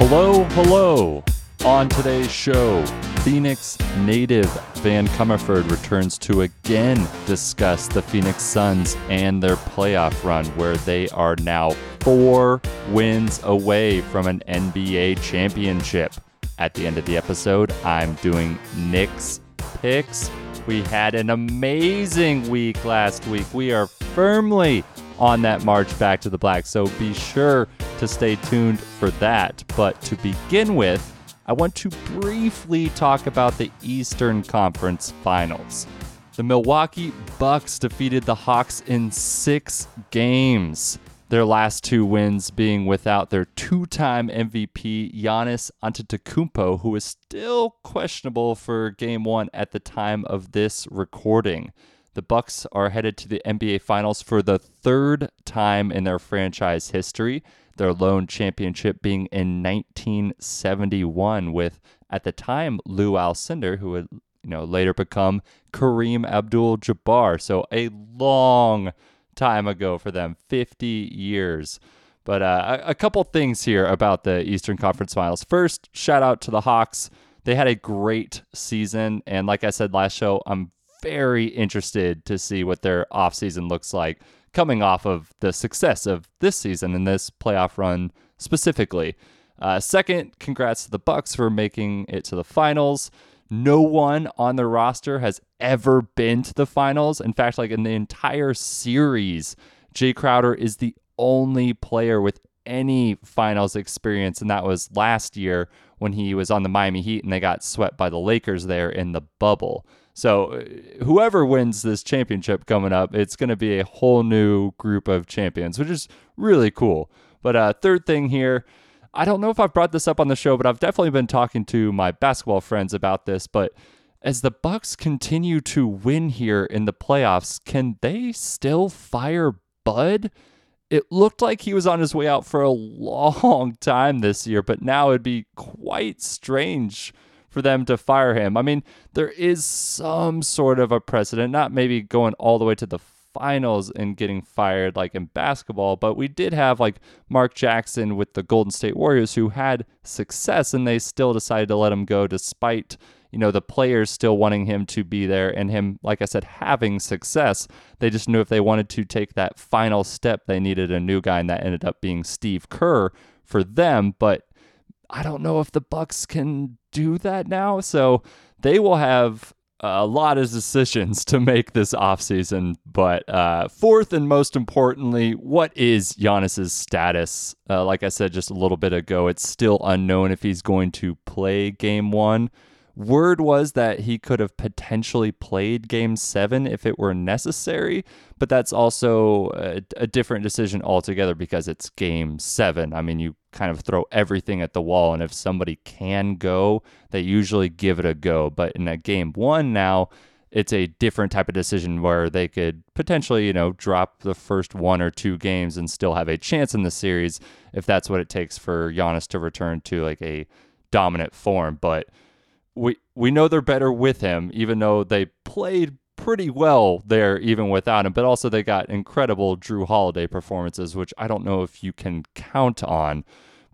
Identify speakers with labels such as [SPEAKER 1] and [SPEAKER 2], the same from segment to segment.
[SPEAKER 1] Hello, hello. On today's show, Phoenix native Van Cummerford returns to again discuss the Phoenix Suns and their playoff run, where they are now four wins away from an NBA championship. At the end of the episode, I'm doing Nic's picks. We had an amazing week last week. We are firmly on that march back to the black, so be sure to stay tuned for that. But to begin with, I want to briefly talk about the Eastern Conference Finals. The Milwaukee Bucks defeated the Hawks in six games. Their last two wins being without their two-time MVP Giannis Antetokounmpo, who is still questionable for Game One at the time of this recording. The Bucks are headed to the NBA Finals for the third time in their franchise history. Their lone championship being in 1971 with at the time Lou Alcindor who would you know later become Kareem Abdul-Jabbar. So a long time ago for them 50 years. But uh, a, a couple things here about the Eastern Conference Finals. First shout out to the Hawks. They had a great season and like I said last show I'm very interested to see what their offseason looks like coming off of the success of this season and this playoff run specifically. Uh, second, congrats to the Bucks for making it to the finals. No one on the roster has ever been to the finals. In fact, like in the entire series, Jae Crowder is the only player with any finals experience, and that was last year when he was on the Miami Heat and they got swept by the Lakers there in the bubble. So uh, whoever wins this championship coming up, it's going to be a whole new group of champions, which is really cool. But uh, third thing here, I don't know if I've brought this up on the show, but I've definitely been talking to my basketball friends about this. But as the Bucks continue to win here in the playoffs, can they still fire Bud? It looked like he was on his way out for a long time this year, but now it'd be quite strange for them to fire him. I mean, there is some sort of a precedent, not maybe going all the way to the finals and getting fired like in basketball, but we did have like Mark Jackson with the Golden State Warriors who had success and they still decided to let him go despite you know the players still wanting him to be there and him like I said having success. They just knew if they wanted to take that final step they needed a new guy and that ended up being Steve Kerr for them, but I don't know if the Bucks can do that now. So they will have a lot of decisions to make this offseason. But uh, fourth and most importantly, what is Giannis's status? Uh, like I said just a little bit ago, it's still unknown if he's going to play game one. Word was that he could have potentially played game seven if it were necessary, but that's also a, a, different decision altogether because it's game seven. I mean, you kind of throw everything at the wall, and if somebody can go, they usually give it a go. But in a game one now, it's a different type of decision where they could potentially, you know, drop the first one or two games and still have a chance in the series if that's what it takes for Giannis to return to like a dominant form. But we we know they're better with him, even though they played pretty well there even without him. But also they got incredible Jrue Holiday performances, which I don't know if you can count on.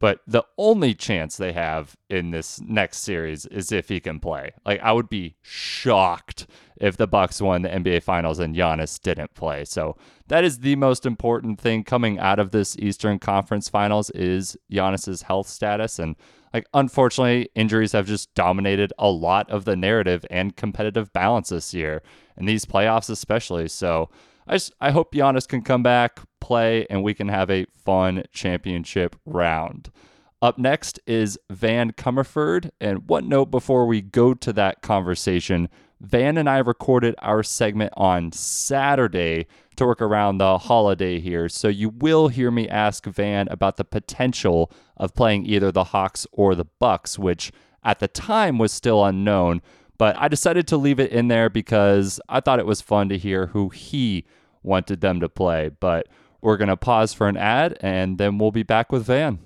[SPEAKER 1] But the only chance they have in this next series is if he can play. Like I would be shocked if the Bucks won the NBA Finals and Giannis didn't play. So that is the most important thing coming out of this Eastern Conference Finals is Giannis's health status and like unfortunately injuries have just dominated a lot of the narrative and competitive balance this year and these playoffs especially so I just I hope Giannis can come back, play, and we can have a fun championship round. Up next is Van Cummerford. And one note before we go to that conversation Van and I recorded our segment on Saturday to work around the holiday here. So you will hear me ask Van about the potential of playing either the Hawks or the Bucks, which at the time was still unknown. But I decided to leave it in there because I thought it was fun to hear who he wanted them to play. But we're going to pause for an ad and then we'll be back with Van.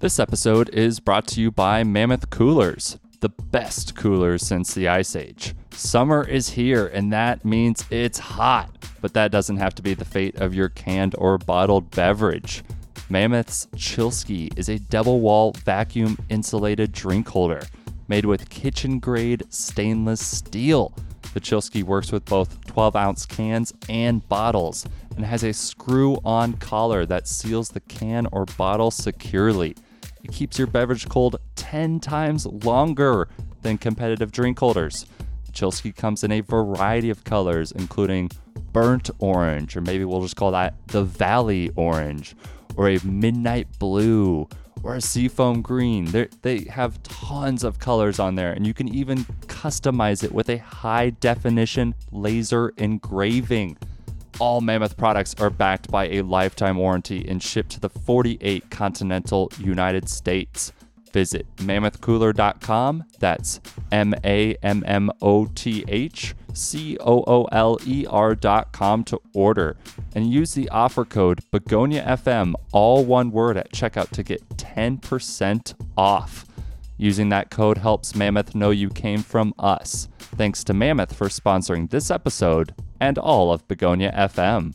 [SPEAKER 1] This episode is brought to you by Mammoth Coolers, the best coolers since the Ice Age. Summer is here, and that means it's hot, but that doesn't have to be the fate of your canned or bottled beverage. Mammoth's Chillsky is a double wall vacuum insulated drink holder made with kitchen grade stainless steel. The Chillsky works with both 12 ounce cans and bottles and has a screw on collar that seals the can or bottle securely. It keeps your beverage cold 10 times longer than competitive drink holders. The Chillsky comes in a variety of colors, including burnt orange, or maybe we'll just call that the valley orange, or a midnight blue, or a seafoam green. They're, they have tons of colors on there, and you can even customize it with a high definition laser engraving. All Mammoth products are backed by a lifetime warranty and shipped to the 48 continental United States. Visit mammothcooler.com. That's M A M M O T H C O O L E R.com to order and use the offer code BegoniaFM, all one word at checkout to get 10% off. Using that code helps Mammoth know you came from us. Thanks to Mammoth for sponsoring this episode and all of Begonia FM.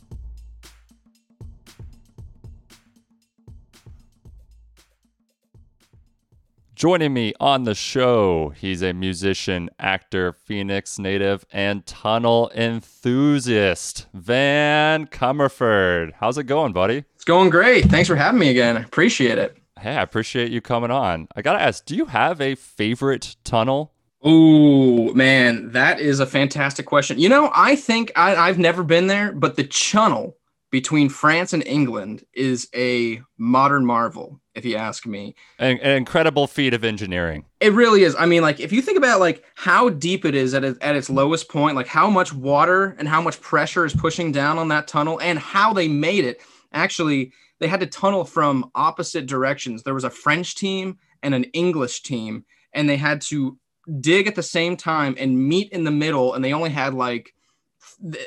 [SPEAKER 1] Joining me on the show, he's a musician, actor, Phoenix native, and tunnel enthusiast, Van Cummerford. How's it going, buddy?
[SPEAKER 2] It's going great. Thanks for having me again. I appreciate it.
[SPEAKER 1] Hey, I appreciate you coming on. I gotta ask, do you have a favorite tunnel?
[SPEAKER 2] Oh man, that is a fantastic question. You know, I think I, I've never been there, but the channel between France and England is a modern marvel, if you ask me.
[SPEAKER 1] An, an, incredible feat of engineering.
[SPEAKER 2] It really is. I mean, like if you think about like how deep it is at, a, at its lowest point, like how much water and how much pressure is pushing down on that tunnel, and how they made it. Actually, they had to tunnel from opposite directions. There was a French team and an English team, and they had to dig at the same time and meet in the middle and they only had like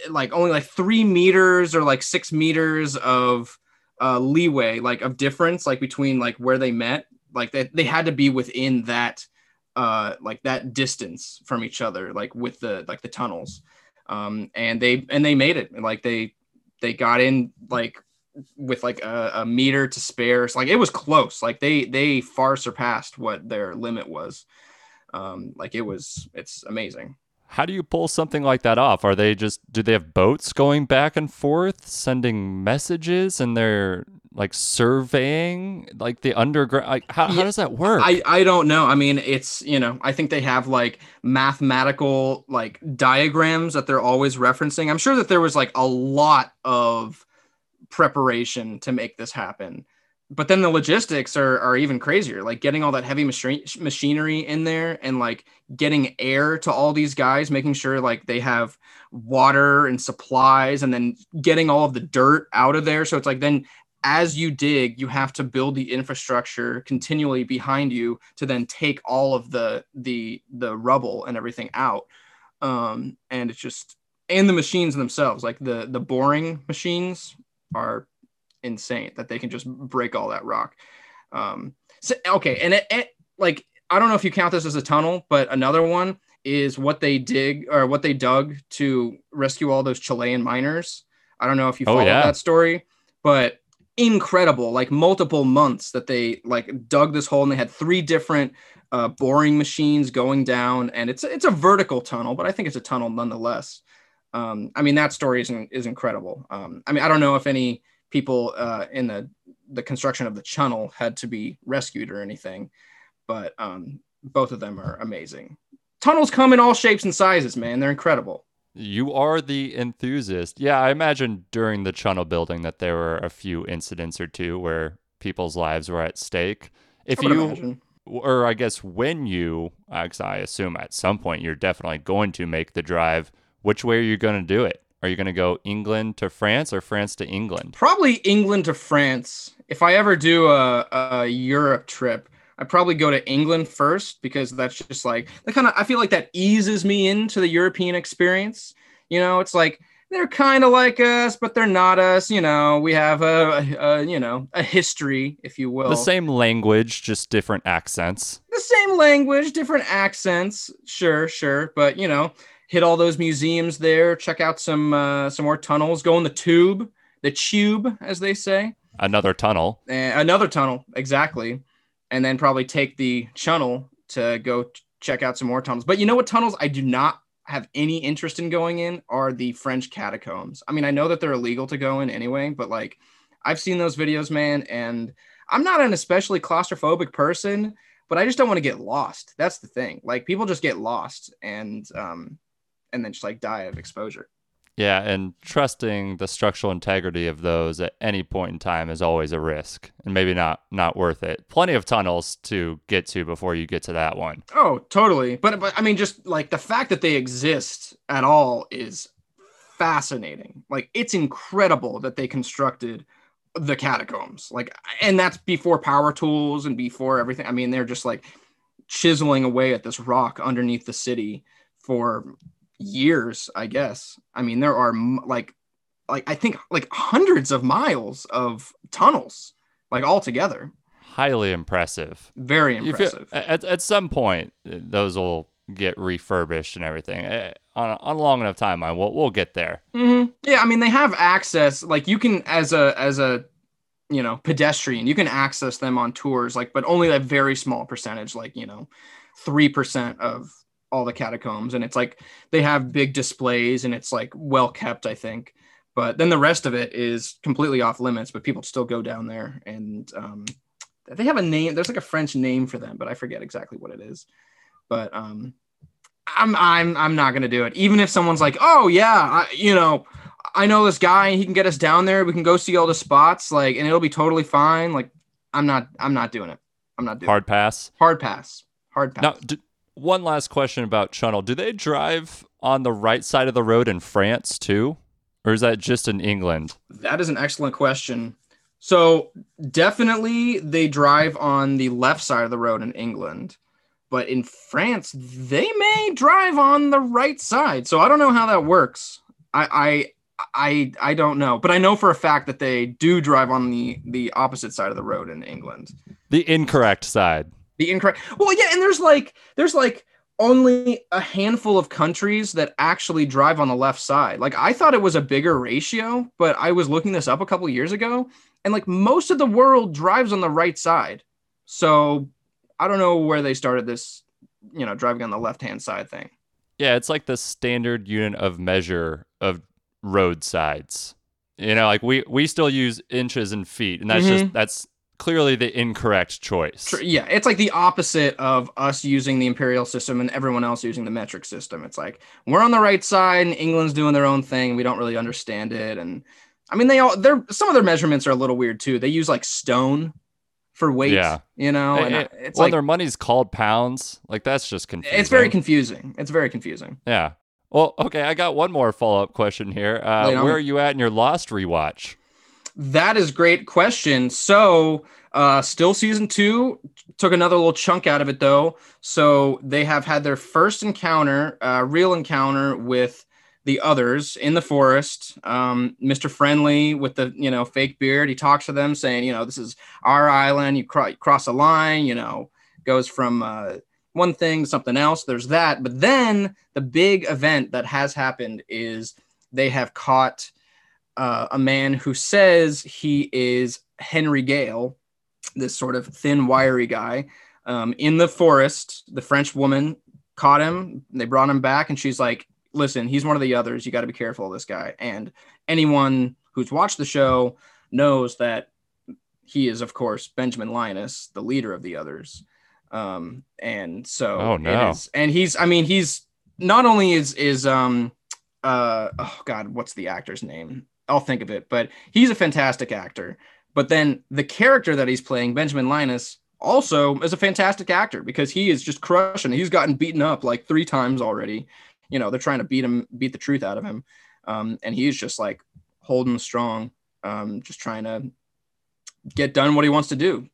[SPEAKER 2] like only like three meters or like six meters of uh leeway like of difference like between like where they met. Like they, they had to be within that uh like that distance from each other like with the like the tunnels. Um and they and they made it. Like they they got in like with like a, a meter to spare. So like it was close. Like they they far surpassed what their limit was um, like it was, it's amazing.
[SPEAKER 1] How do you pull something like that off? Are they just do they have boats going back and forth sending messages and they're like surveying like the underground like how, how does that work
[SPEAKER 2] I, I don't know i mean it's you know i think they have like mathematical like diagrams that they're always referencing i'm sure that there was like a lot of preparation to make this happen but then the logistics are, are even crazier like getting all that heavy machine, machinery in there and like getting air to all these guys making sure like they have water and supplies and then getting all of the dirt out of there. So it's like then as you dig you have to build the infrastructure continually behind you to then take all of the the the rubble and everything out. Um and it's just and the machines themselves like the the boring machines are insane that they can just break all that rock. Um, so, okay, and it, it, like I don't know if you count this as a tunnel, but another one is what they dig or what they dug to rescue all those Chilean miners. I don't know if you followed oh, yeah. that story, but incredible! Like multiple months that they like dug this hole, and they had three different uh, boring machines going down, and it's it's a vertical tunnel, but I think it's a tunnel nonetheless. Um, I mean, that story is is incredible. Um, I mean, I don't know if any people uh, in the the construction of the channel had to be rescued or anything, but um, both of them are amazing. Tunnels come in all shapes and sizes, man. They're incredible.
[SPEAKER 1] You are the enthusiast. Yeah, I imagine during the channel building that there were a few incidents or two where people's lives were at stake. If you, imagine. or I guess when you, I assume at some point you're definitely going to make the drive. Which way are you going to do it? Are you going to go England to France or France to England?
[SPEAKER 2] Probably England to France. If I ever do a, a Europe trip, I probably go to England first because that's just like that kind of I feel like that eases me into the European experience. You know, it's like they're kind of like us, but they're not us. You know, we have a, a, you know a history, if you will.
[SPEAKER 1] The same language, just different accents.
[SPEAKER 2] The same language, different accents. Sure, sure, but you know, hit all those museums there, check out some uh, some more tunnels, go in the tube, the tube, as they say.
[SPEAKER 1] another tunnel.
[SPEAKER 2] And another tunnel, exactly. And then probably take the channel to go t- check out some more tunnels. But you know what tunnels I do not have any interest in going in are the French catacombs. I mean, I know that they're illegal to go in anyway, but like I've seen those videos, man, and I'm not an especially claustrophobic person, but I just don't want to get lost. That's the thing. Like people just get lost and um and then just like die of exposure.
[SPEAKER 1] Yeah, and trusting the structural integrity of those at any point in time is always a risk and maybe not not worth it. Plenty of tunnels to get to before you get to that one.
[SPEAKER 2] Oh, totally. But but I mean just like the fact that they exist at all is fascinating. Like it's incredible that they constructed the catacombs. Like and that's before power tools and before everything. I mean, they're just like chiseling away at this rock underneath the city for years, I guess. I mean, there are like, like I think like hundreds of miles of tunnels, like all together.
[SPEAKER 1] Highly impressive.
[SPEAKER 2] Very impressive.
[SPEAKER 1] Feel, at at some point, those will get refurbished and everything uh, on on a long enough timeline. We'll we'll get there.
[SPEAKER 2] Mm-hmm. Yeah, I mean, they have access. Like you can as a as a you know pedestrian, you can access them on tours. Like, but only a very small percentage. Like you know, three percent of all the catacombs and it's like they have big displays and it's like well kept i think. But then the rest of it is completely off limits but people still go down there and um, they have a name there's like a french name for them but i forget exactly what it is. But um, i'm i'm i'm not going to do it. Even if someone's like oh yeah I, you know i know this guy he can get us down there we can go see all the spots like and it'll be totally fine like i'm not i'm not doing it. I'm not doing
[SPEAKER 1] hard
[SPEAKER 2] it.
[SPEAKER 1] pass?
[SPEAKER 2] Hard pass. Hard pass.
[SPEAKER 1] now do, one last question about Channel. Do they drive on the right side of the road in France too? Or is that just in England?
[SPEAKER 2] That is an excellent question. So, definitely they drive on the left side of the road in England. But in France, they may drive on the right side. So I don't know how that works. I I I, I don't know, but I know for a fact that they do drive on the the opposite side of the road in England.
[SPEAKER 1] The incorrect side.
[SPEAKER 2] The incorrect. Well, yeah, and there's like there's like only a handful of countries that actually drive on the left side. Like I thought it was a bigger ratio, but I was looking this up a couple years ago, and like most of the world drives on the right side. So I don't know where they started this, you know, driving on the left hand side thing.
[SPEAKER 1] Yeah, it's like the standard unit of measure of road sides. You know, like we we still use inches and feet, and that's mm-hmm. just that's clearly the incorrect choice.
[SPEAKER 2] Yeah, it's like the opposite of us using the imperial system and everyone else using the metric system. It's like we're on the right side and England's doing their own thing. We don't really understand it and I mean they all they're some of their measurements are a little weird too. They use like stone for weight, yeah. you know, and
[SPEAKER 1] it, it's well, like their money's called pounds. Like that's just confusing.
[SPEAKER 2] It's very confusing. It's very confusing.
[SPEAKER 1] Yeah. Well, okay, I got one more follow-up question here. Uh, where are you at in your Lost rewatch?
[SPEAKER 2] That is great question. So, uh, still season two took another little chunk out of it though. So they have had their first encounter, uh, real encounter with the others in the forest. Um, Mr. Friendly with the you know fake beard, he talks to them saying, you know, this is our island. You, cro- cross a line, you know, goes from uh, one thing to something else. There's that, but then the big event that has happened is they have caught uh, a man who says he is Henry Gale, this sort of thin, wiry guy, um, in the forest. The French woman caught him. They brought him back, and she's like, "Listen, he's one of the others. You got to be careful of this guy." And anyone who's watched the show knows that he is, of course, Benjamin Linus, the leader of the others. Um, and so,
[SPEAKER 1] oh no,
[SPEAKER 2] and he's, I mean, he's not only is is um, uh, oh god, what's the actor's name? I'll think of it. But he's a fantastic actor. But then the character that he's playing, Benjamin Linus, also is a fantastic actor because he is just crushing. He's gotten beaten up like three times already. You know, they're trying to beat him, beat the truth out of him. Um, and he's just like holding strong, um, just trying to get done what he wants to do,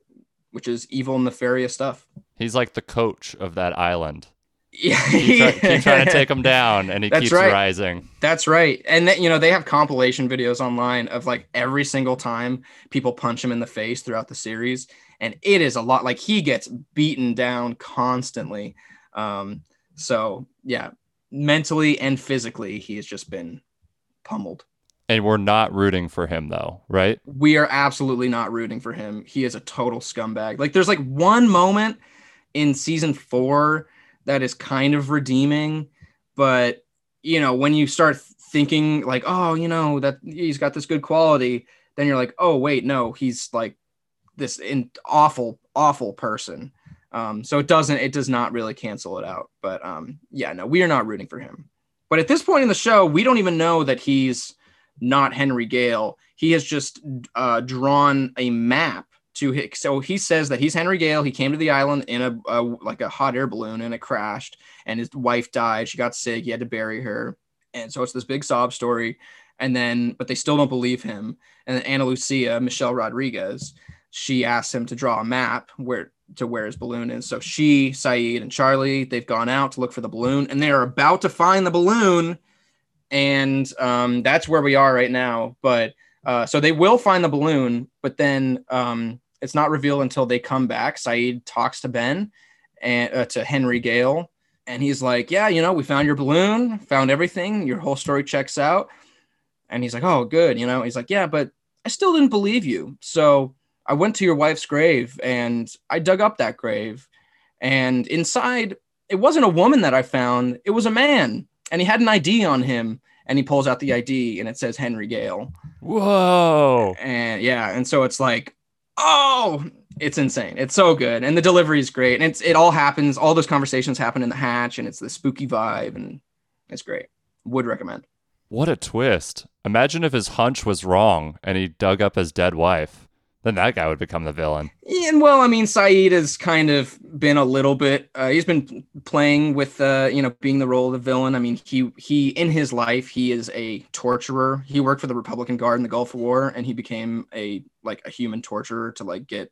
[SPEAKER 2] which is evil and nefarious stuff.
[SPEAKER 1] He's like the coach of that island.
[SPEAKER 2] Yeah,
[SPEAKER 1] keep, try, keep trying to take him down, and he That's keeps
[SPEAKER 2] right.
[SPEAKER 1] rising.
[SPEAKER 2] That's right. And then you know they have compilation videos online of like every single time people punch him in the face throughout the series, and it is a lot. Like he gets beaten down constantly. Um, so yeah, mentally and physically, he has just been pummeled.
[SPEAKER 1] And we're not rooting for him though, right?
[SPEAKER 2] We are absolutely not rooting for him. He is a total scumbag. Like there's like one moment in season 4 that is kind of redeeming, but you know, when you start thinking like, oh, you know, that he's got this good quality, then you're like, oh wait, no, he's like this in awful, awful person. Um, so it doesn't, it does not really cancel it out. But um, yeah, no, we are not rooting for him. But at this point in the show, we don't even know that he's not Henry Gale. He has just uh, drawn a map to so he says that he's Henry Gale. He came to the island in a, a like a hot air balloon and it crashed and his wife died. She got sick. He had to bury her. And so it's this big sob story. And then, but they still don't believe him. And then Ana Lucia, Michelle Rodriguez, she asks him to draw a map where to where his balloon is. So she, Sayid, and Charlie, they've gone out to look for the balloon, and they are about to find the balloon, and um, that's where we are right now. But uh, so they will find the balloon, but then um, it's not revealed until they come back. Sayid talks to Ben and uh, to Henry Gale, and he's like, "Yeah, you know, we found your balloon, found everything. Your whole story checks out." And he's like, "Oh, good." You know, he's like, "Yeah, but I still didn't believe you." So I went to your wife's grave and I dug up that grave. And inside, it wasn't a woman that I found, it was a man. And he had an ID on him. And he pulls out the ID and it says Henry Gale.
[SPEAKER 1] Whoa.
[SPEAKER 2] And yeah. And so it's like, oh, it's insane. It's so good. And the delivery is great. And it's it all happens, all those conversations happen in the hatch and it's the spooky vibe and it's great. Would recommend.
[SPEAKER 1] What a twist. Imagine if his hunch was wrong and he dug up his dead wife then that guy would become the villain.
[SPEAKER 2] Yeah, well, I mean, Sayid has kind of been a little bit. Uh, he's been playing with, uh, you know, being the role of the villain. I mean, he he in his life he is a torturer. He worked for the Republican Guard in the Gulf War, and he became a like a human torturer to like get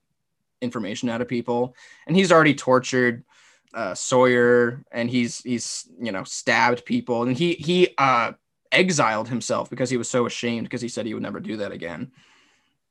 [SPEAKER 2] information out of people. And he's already tortured uh, Sawyer, and he's he's you know stabbed people, and he he uh, exiled himself because he was so ashamed because he said he would never do that again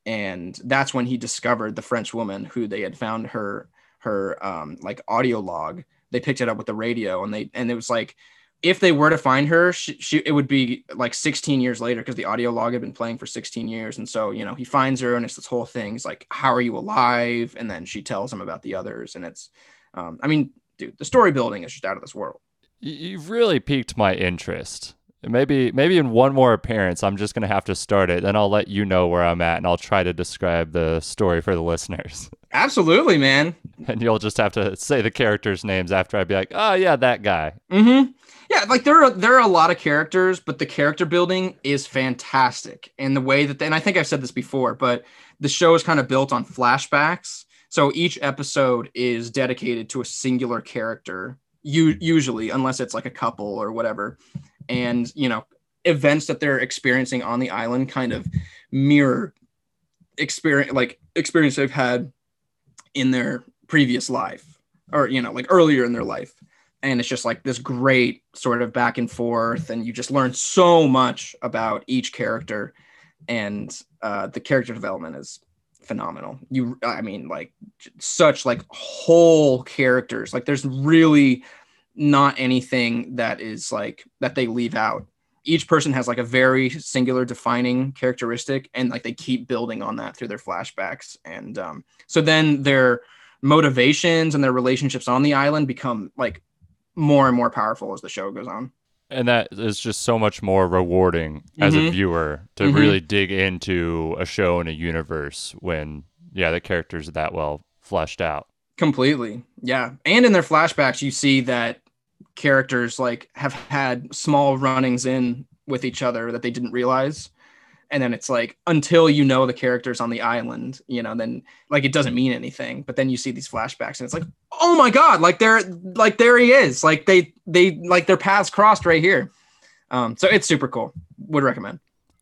[SPEAKER 2] and that's when he discovered the French woman who they had found her her um, like audio log. They picked it up with the radio, and they and it was like if they were to find her, she, she it would be like 16 years later because the audio log had been playing for 16 years, and so you know he finds her, and it's this whole thing. He's like, "How are you alive?" And then she tells him about the others, and it's, um, I mean, dude, the story building is just out of this world.
[SPEAKER 1] You've really piqued my interest. Maybe maybe in one more appearance, I'm just gonna have to start it. Then I'll let you know where I'm at, and I'll try to describe the story for the listeners.
[SPEAKER 2] Absolutely, man.
[SPEAKER 1] And you'll just have to say the characters' names after I'd be like, oh yeah, that guy.
[SPEAKER 2] Mm-hmm. Yeah, like there are there are a lot of characters, but the character building is fantastic. And the way that, they, and I think I've said this before, but the show is kind of built on flashbacks. So each episode is dedicated to a singular character, you usually, unless it's like a couple or whatever and you know events that they're experiencing on the island kind of mirror experience like experience they've had in their previous life or you know like earlier in their life. And it's just like this great sort of back and forth and you just learn so much about each character. And uh, the character development is phenomenal. You i mean like such like whole characters. Like there's really not anything that is like that they leave out. Each person has like a very singular defining characteristic, and like they keep building on that through their flashbacks. And um, so then their motivations and their relationships on the island become like more and more powerful as the show goes on.
[SPEAKER 1] And that is just so much more rewarding as mm-hmm. a viewer to mm-hmm. really dig into a show and a universe when, yeah, the characters are that well fleshed out.
[SPEAKER 2] Completely. Yeah. And in their flashbacks, you see that characters like have had small runnings in with each other that they didn't realize. And then it's like until you know the characters on the island you know then like it doesn't mean anything. But then you see these flashbacks and it's like oh my god like there like there he is. Like they they like their paths crossed right here. Um so it's super cool. Would recommend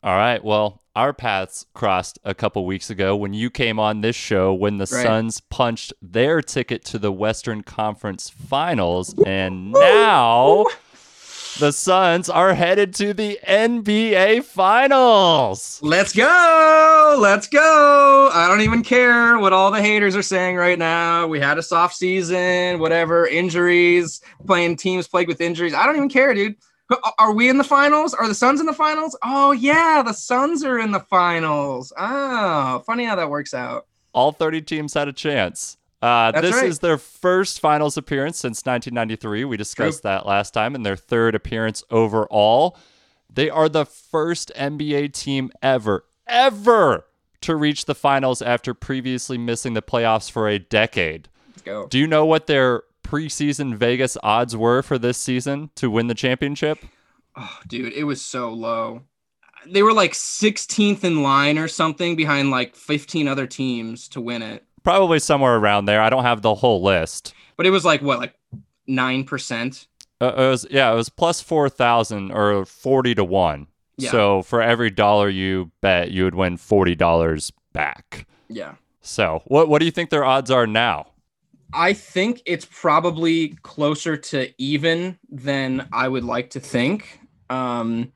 [SPEAKER 1] all right well our paths crossed a couple weeks ago when you came on this show when the right. Suns punched their ticket to the Western Conference Finals. And now the Suns are headed to the NBA Finals.
[SPEAKER 2] Let's go. Let's go. I don't even care what all the haters are saying right now. We had a soft season, whatever, injuries, playing teams plagued with injuries. I don't even care, dude. Are we in the finals? Are the Suns in the finals? Oh yeah, the Suns are in the finals. Oh, funny how that works out.
[SPEAKER 1] All 30 teams had a chance. Uh, this
[SPEAKER 2] right.
[SPEAKER 1] is their first finals appearance since 1993. We discussed
[SPEAKER 2] True.
[SPEAKER 1] that last time, and their third appearance overall. They are the first NBA team ever, ever to reach the finals after previously missing the playoffs for a decade.
[SPEAKER 2] Let's go.
[SPEAKER 1] Do you know what their preseason Vegas odds were for this season to win the championship?
[SPEAKER 2] Oh, dude, it was so low. They were like 16th in line or something behind like 15 other teams to win it.
[SPEAKER 1] Probably somewhere around there. I don't have the whole list.
[SPEAKER 2] But it was like what, like 9%?
[SPEAKER 1] Uh, it was yeah, it was plus four thousand or forty to one.
[SPEAKER 2] Yeah.
[SPEAKER 1] So for every dollar you bet, you would win forty dollars back.
[SPEAKER 2] Yeah.
[SPEAKER 1] So what what do you think their odds are now?
[SPEAKER 2] I think it's probably closer to even than I would like to think. Um,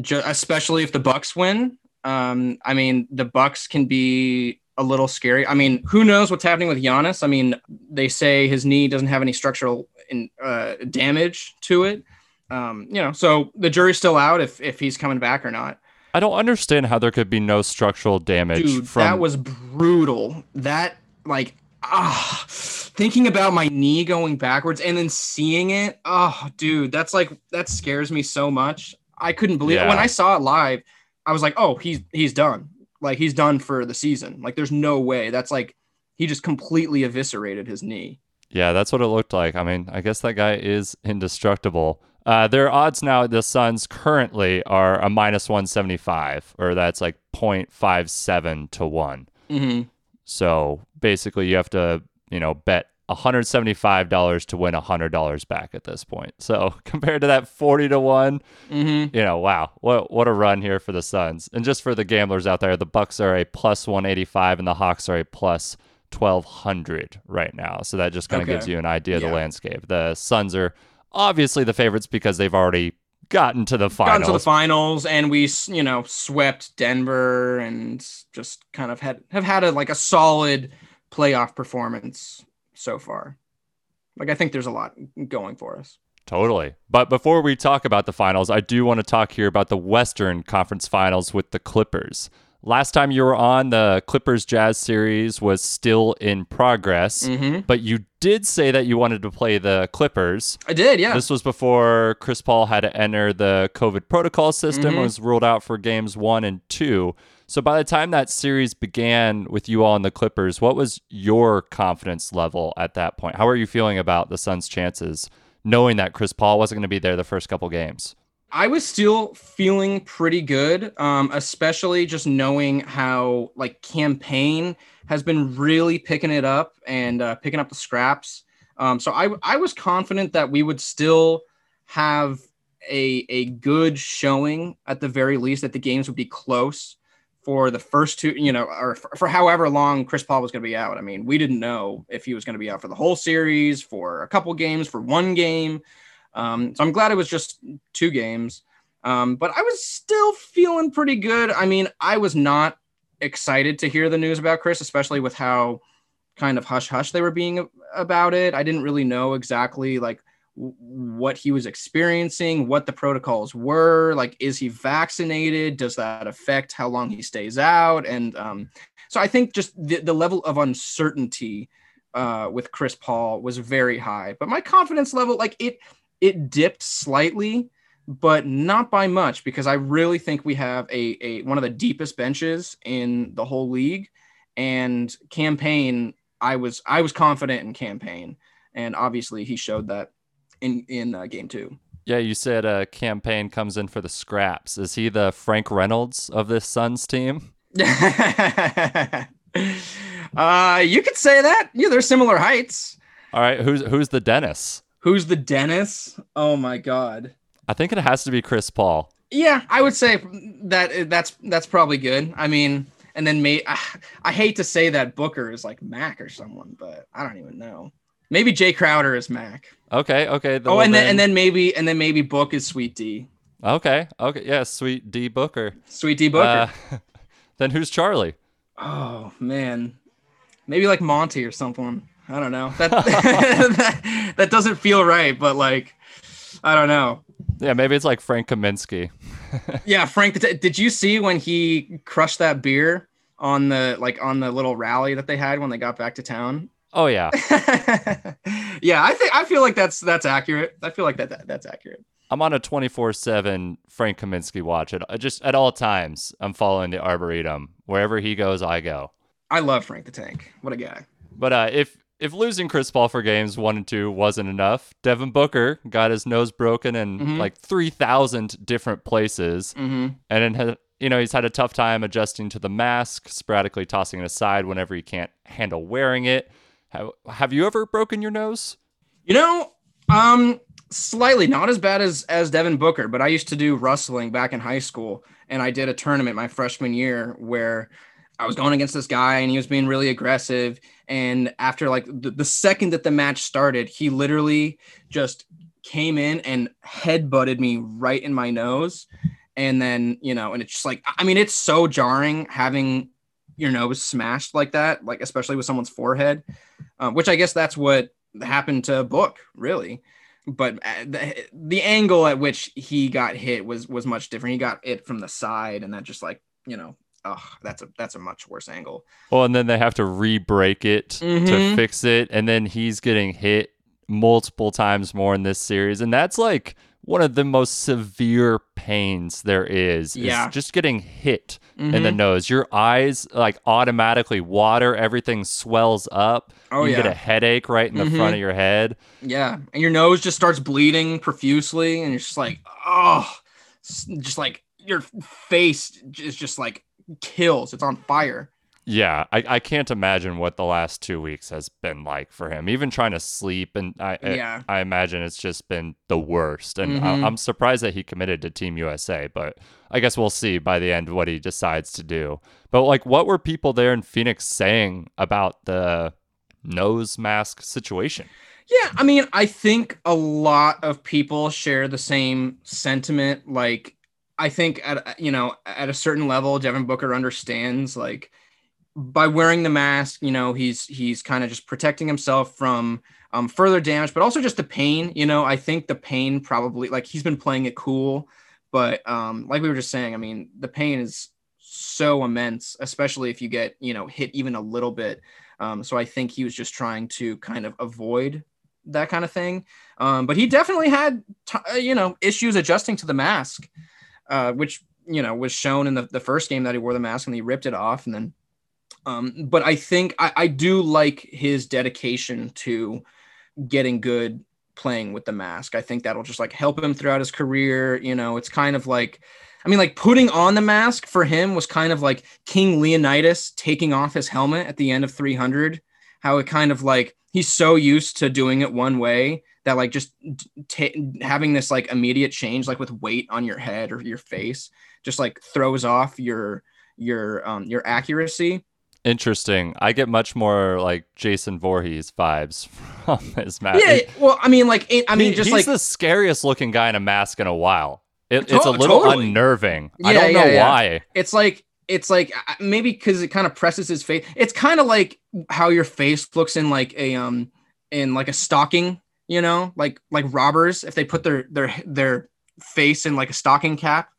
[SPEAKER 2] ju- especially if the Bucks win. Um, I mean, the Bucks can be a little scary. I mean, who knows what's happening with Giannis? I mean, they say his knee doesn't have any structural in, uh, damage to it. Um, you know, so the jury's still out if if he's coming back or not.
[SPEAKER 1] I don't understand how there could be no structural damage
[SPEAKER 2] Dude,
[SPEAKER 1] from
[SPEAKER 2] that was brutal. That like ah, thinking about my knee going backwards and then seeing it. Oh, dude, that's like that scares me so much. I couldn't believe it when I saw it live. I was like, oh, he's he's done. Like he's done for the season. Like there's no way. That's like he just completely eviscerated his knee.
[SPEAKER 1] Yeah, that's what it looked like. I mean, I guess that guy is indestructible. Uh, their odds now, the Suns currently are a minus 175, or that's like 0.57 to 1.
[SPEAKER 2] Mm-hmm.
[SPEAKER 1] So basically, you have to, you know, bet $175 to win $100 back at this point. So compared to that 40 to 1,
[SPEAKER 2] Mm-hmm.
[SPEAKER 1] you know, wow, what what a run here for the Suns. And just for the gamblers out there, the Bucks are a plus 185 and the Hawks are a plus 1200 right now. So that just kind of
[SPEAKER 2] Okay.
[SPEAKER 1] gives you an idea of
[SPEAKER 2] Yeah.
[SPEAKER 1] the landscape. The Suns are obviously the favorites because they've already gotten to the finals.
[SPEAKER 2] Gotten to the finals, and we, you know, swept Denver, and just kind of had have had a like a solid playoff performance so far. Like I think there's a lot going for us.
[SPEAKER 1] Totally. But before we talk about the finals, I do want to talk here about the Western Conference Finals with the Clippers. Last time you were on, the Clippers Jazz series was still in progress,
[SPEAKER 2] Mm-hmm.
[SPEAKER 1] but you did say that you wanted to play the Clippers.
[SPEAKER 2] I did, yeah.
[SPEAKER 1] This was before Chris Paul had to enter the COVID protocol system,
[SPEAKER 2] Mhm.
[SPEAKER 1] was ruled out for games one and two. So by the time that series began with you all in the Clippers, what was your confidence level at that point? How are you feeling about the Suns' chances, knowing that Chris Paul wasn't going to be there the first couple games?
[SPEAKER 2] I was still feeling pretty good, um, especially just knowing how like Cam Payne has been really picking it up and uh, picking up the scraps. Um, so I I was confident that we would still have a a good showing at the very least that the games would be close for the first two, you know, or for, for however long Chris Paul was going to be out. I mean, we didn't know if he was going to be out for the whole series, for a couple games, for one game. Um, so I'm glad it was just two games. Um, but I was still feeling pretty good. I mean, I was not excited to hear the news about Chris, especially with how kind of hush hush they were being about it. I didn't really know exactly like what he was experiencing, what the protocols were. Like, is he vaccinated? Does that affect how long he stays out? And um, so I think just the, the level of uncertainty uh, with Chris Paul was very high. But my confidence level, like it, it dipped slightly, but not by much because I really think we have a, a one of the deepest benches in the whole league. And Cam Payne, I was I was confident in Cam Payne, and obviously he showed that in in uh, game two.
[SPEAKER 1] Yeah, you said a Cam Payne comes in for the scraps. Is he the Frank Reynolds of this Suns team?
[SPEAKER 2] uh, you could say that. Yeah, they're similar heights.
[SPEAKER 1] All right, who's who's the Dennis?
[SPEAKER 2] Who's the Dennis? Oh my god.
[SPEAKER 1] I think it has to be Chris Paul.
[SPEAKER 2] Yeah, I would say that that's that's probably good. I mean, and then may I, I hate to say that Booker is like Mac or someone, but I don't even know. Maybe Jae Crowder is Mac.
[SPEAKER 1] Okay, okay.
[SPEAKER 2] Oh, and then and then maybe and then maybe Book is Sweet Dee.
[SPEAKER 1] okay, okay, yeah, sweet Dee Booker.
[SPEAKER 2] Sweet Dee Booker.
[SPEAKER 1] Uh, then who's Charlie?
[SPEAKER 2] oh man, maybe like Monty or something. I don't know. That, that that doesn't feel right, but like I don't know.
[SPEAKER 1] Yeah, maybe it's like Frank Kaminsky.
[SPEAKER 2] yeah, Frank. Did you see when he crushed that beer on the like on the little rally that they had when they got back to town?
[SPEAKER 1] Oh yeah.
[SPEAKER 2] yeah, I think I feel like that's that's accurate. I feel like that, that that's accurate.
[SPEAKER 1] I'm on a 24/7 Frank Kaminsky watch at just at all times. I'm following the Arboretum. Wherever he goes, I go.
[SPEAKER 2] I love Frank the Tank. What a guy.
[SPEAKER 1] But uh, if if losing Chris Paul for games one and two wasn't enough, Devin Booker got his nose broken in mm-hmm. like 3,000 different places.
[SPEAKER 2] Mm-hmm.
[SPEAKER 1] And then, you know, he's had a tough time adjusting to the mask, sporadically tossing it aside whenever he can't handle wearing it. Have, have you ever broken your nose?
[SPEAKER 2] You know, um, slightly, not as bad as as Devin Booker, but I used to do wrestling back in high school, and I did a tournament my freshman year where I was going against this guy and he was being really aggressive. And after like the, the second that the match started, he literally just came in and head butted me right in my nose. And then, you know, and it's just like, I mean, it's so jarring having your nose smashed like that, like especially with someone's forehead, uh, which I guess that's what happened to Book, really. But uh, the, the angle at which he got hit was was much different. He got it from the side, and that just like you know oh, that's a that's a much worse angle.
[SPEAKER 1] Well, and then they have to re-break it mm-hmm. to fix it, and then he's getting hit multiple times more in this series, and that's like one of the most severe pains there is.
[SPEAKER 2] Yeah,
[SPEAKER 1] is just getting hit mm-hmm. in the mm-hmm. nose. Your eyes like automatically water, everything swells up.
[SPEAKER 2] Oh
[SPEAKER 1] you
[SPEAKER 2] yeah,
[SPEAKER 1] get a headache right in the mm-hmm. front of your head.
[SPEAKER 2] Yeah, and your nose just starts bleeding profusely, and you're just like, oh, just like your face is just like kills. It's on fire.
[SPEAKER 1] Yeah, I, I can't imagine what the last two weeks has been like for him. Even trying to sleep, and I
[SPEAKER 2] yeah.
[SPEAKER 1] I, I imagine it's just been the worst. And mm-hmm. I, am surprised that he committed to Team USA, but I guess we'll see by the end what he decides to do. But like, what were people there in Phoenix saying about the nose mask situation?
[SPEAKER 2] Yeah, I mean, I think a lot of people share the same sentiment. Like, I think at you know at a certain level, Devin Booker understands like by wearing the mask, you know, he's he's kind of just protecting himself from um, further damage, but also just the pain. You know, I think the pain probably like he's been playing it cool, but um, like we were just saying, I mean, the pain is so immense, especially if you get you know hit even a little bit. Um, so I think he was just trying to kind of avoid that kind of thing. Um, but he definitely had t- you know issues adjusting to the mask uh, which you know was shown in the, the first game that he wore the mask and he ripped it off and then um, but I think I, I do like his dedication to getting good playing with the mask. I think that'll just like help him throughout his career. You know, it's kind of like, I mean, like putting on the mask for him was kind of like King Leonidas taking off his helmet at the end of 300. How it kind of like he's so used to doing it one way that like just t- having this like immediate change like with weight on your head or your face just like throws off your your um your accuracy
[SPEAKER 1] interesting i get much more like jason Voorhees vibes from his mask
[SPEAKER 2] yeah well i mean like i mean just
[SPEAKER 1] he's
[SPEAKER 2] like
[SPEAKER 1] the scariest looking guy in a mask in a while it, it's a little totally. unnerving
[SPEAKER 2] yeah,
[SPEAKER 1] i don't know
[SPEAKER 2] yeah.
[SPEAKER 1] why
[SPEAKER 2] it's like it's like maybe because it kind of presses his face it's kind of like how your face looks in like a um in like a stocking you know, like like robbers if they put their their their face in like a stocking cap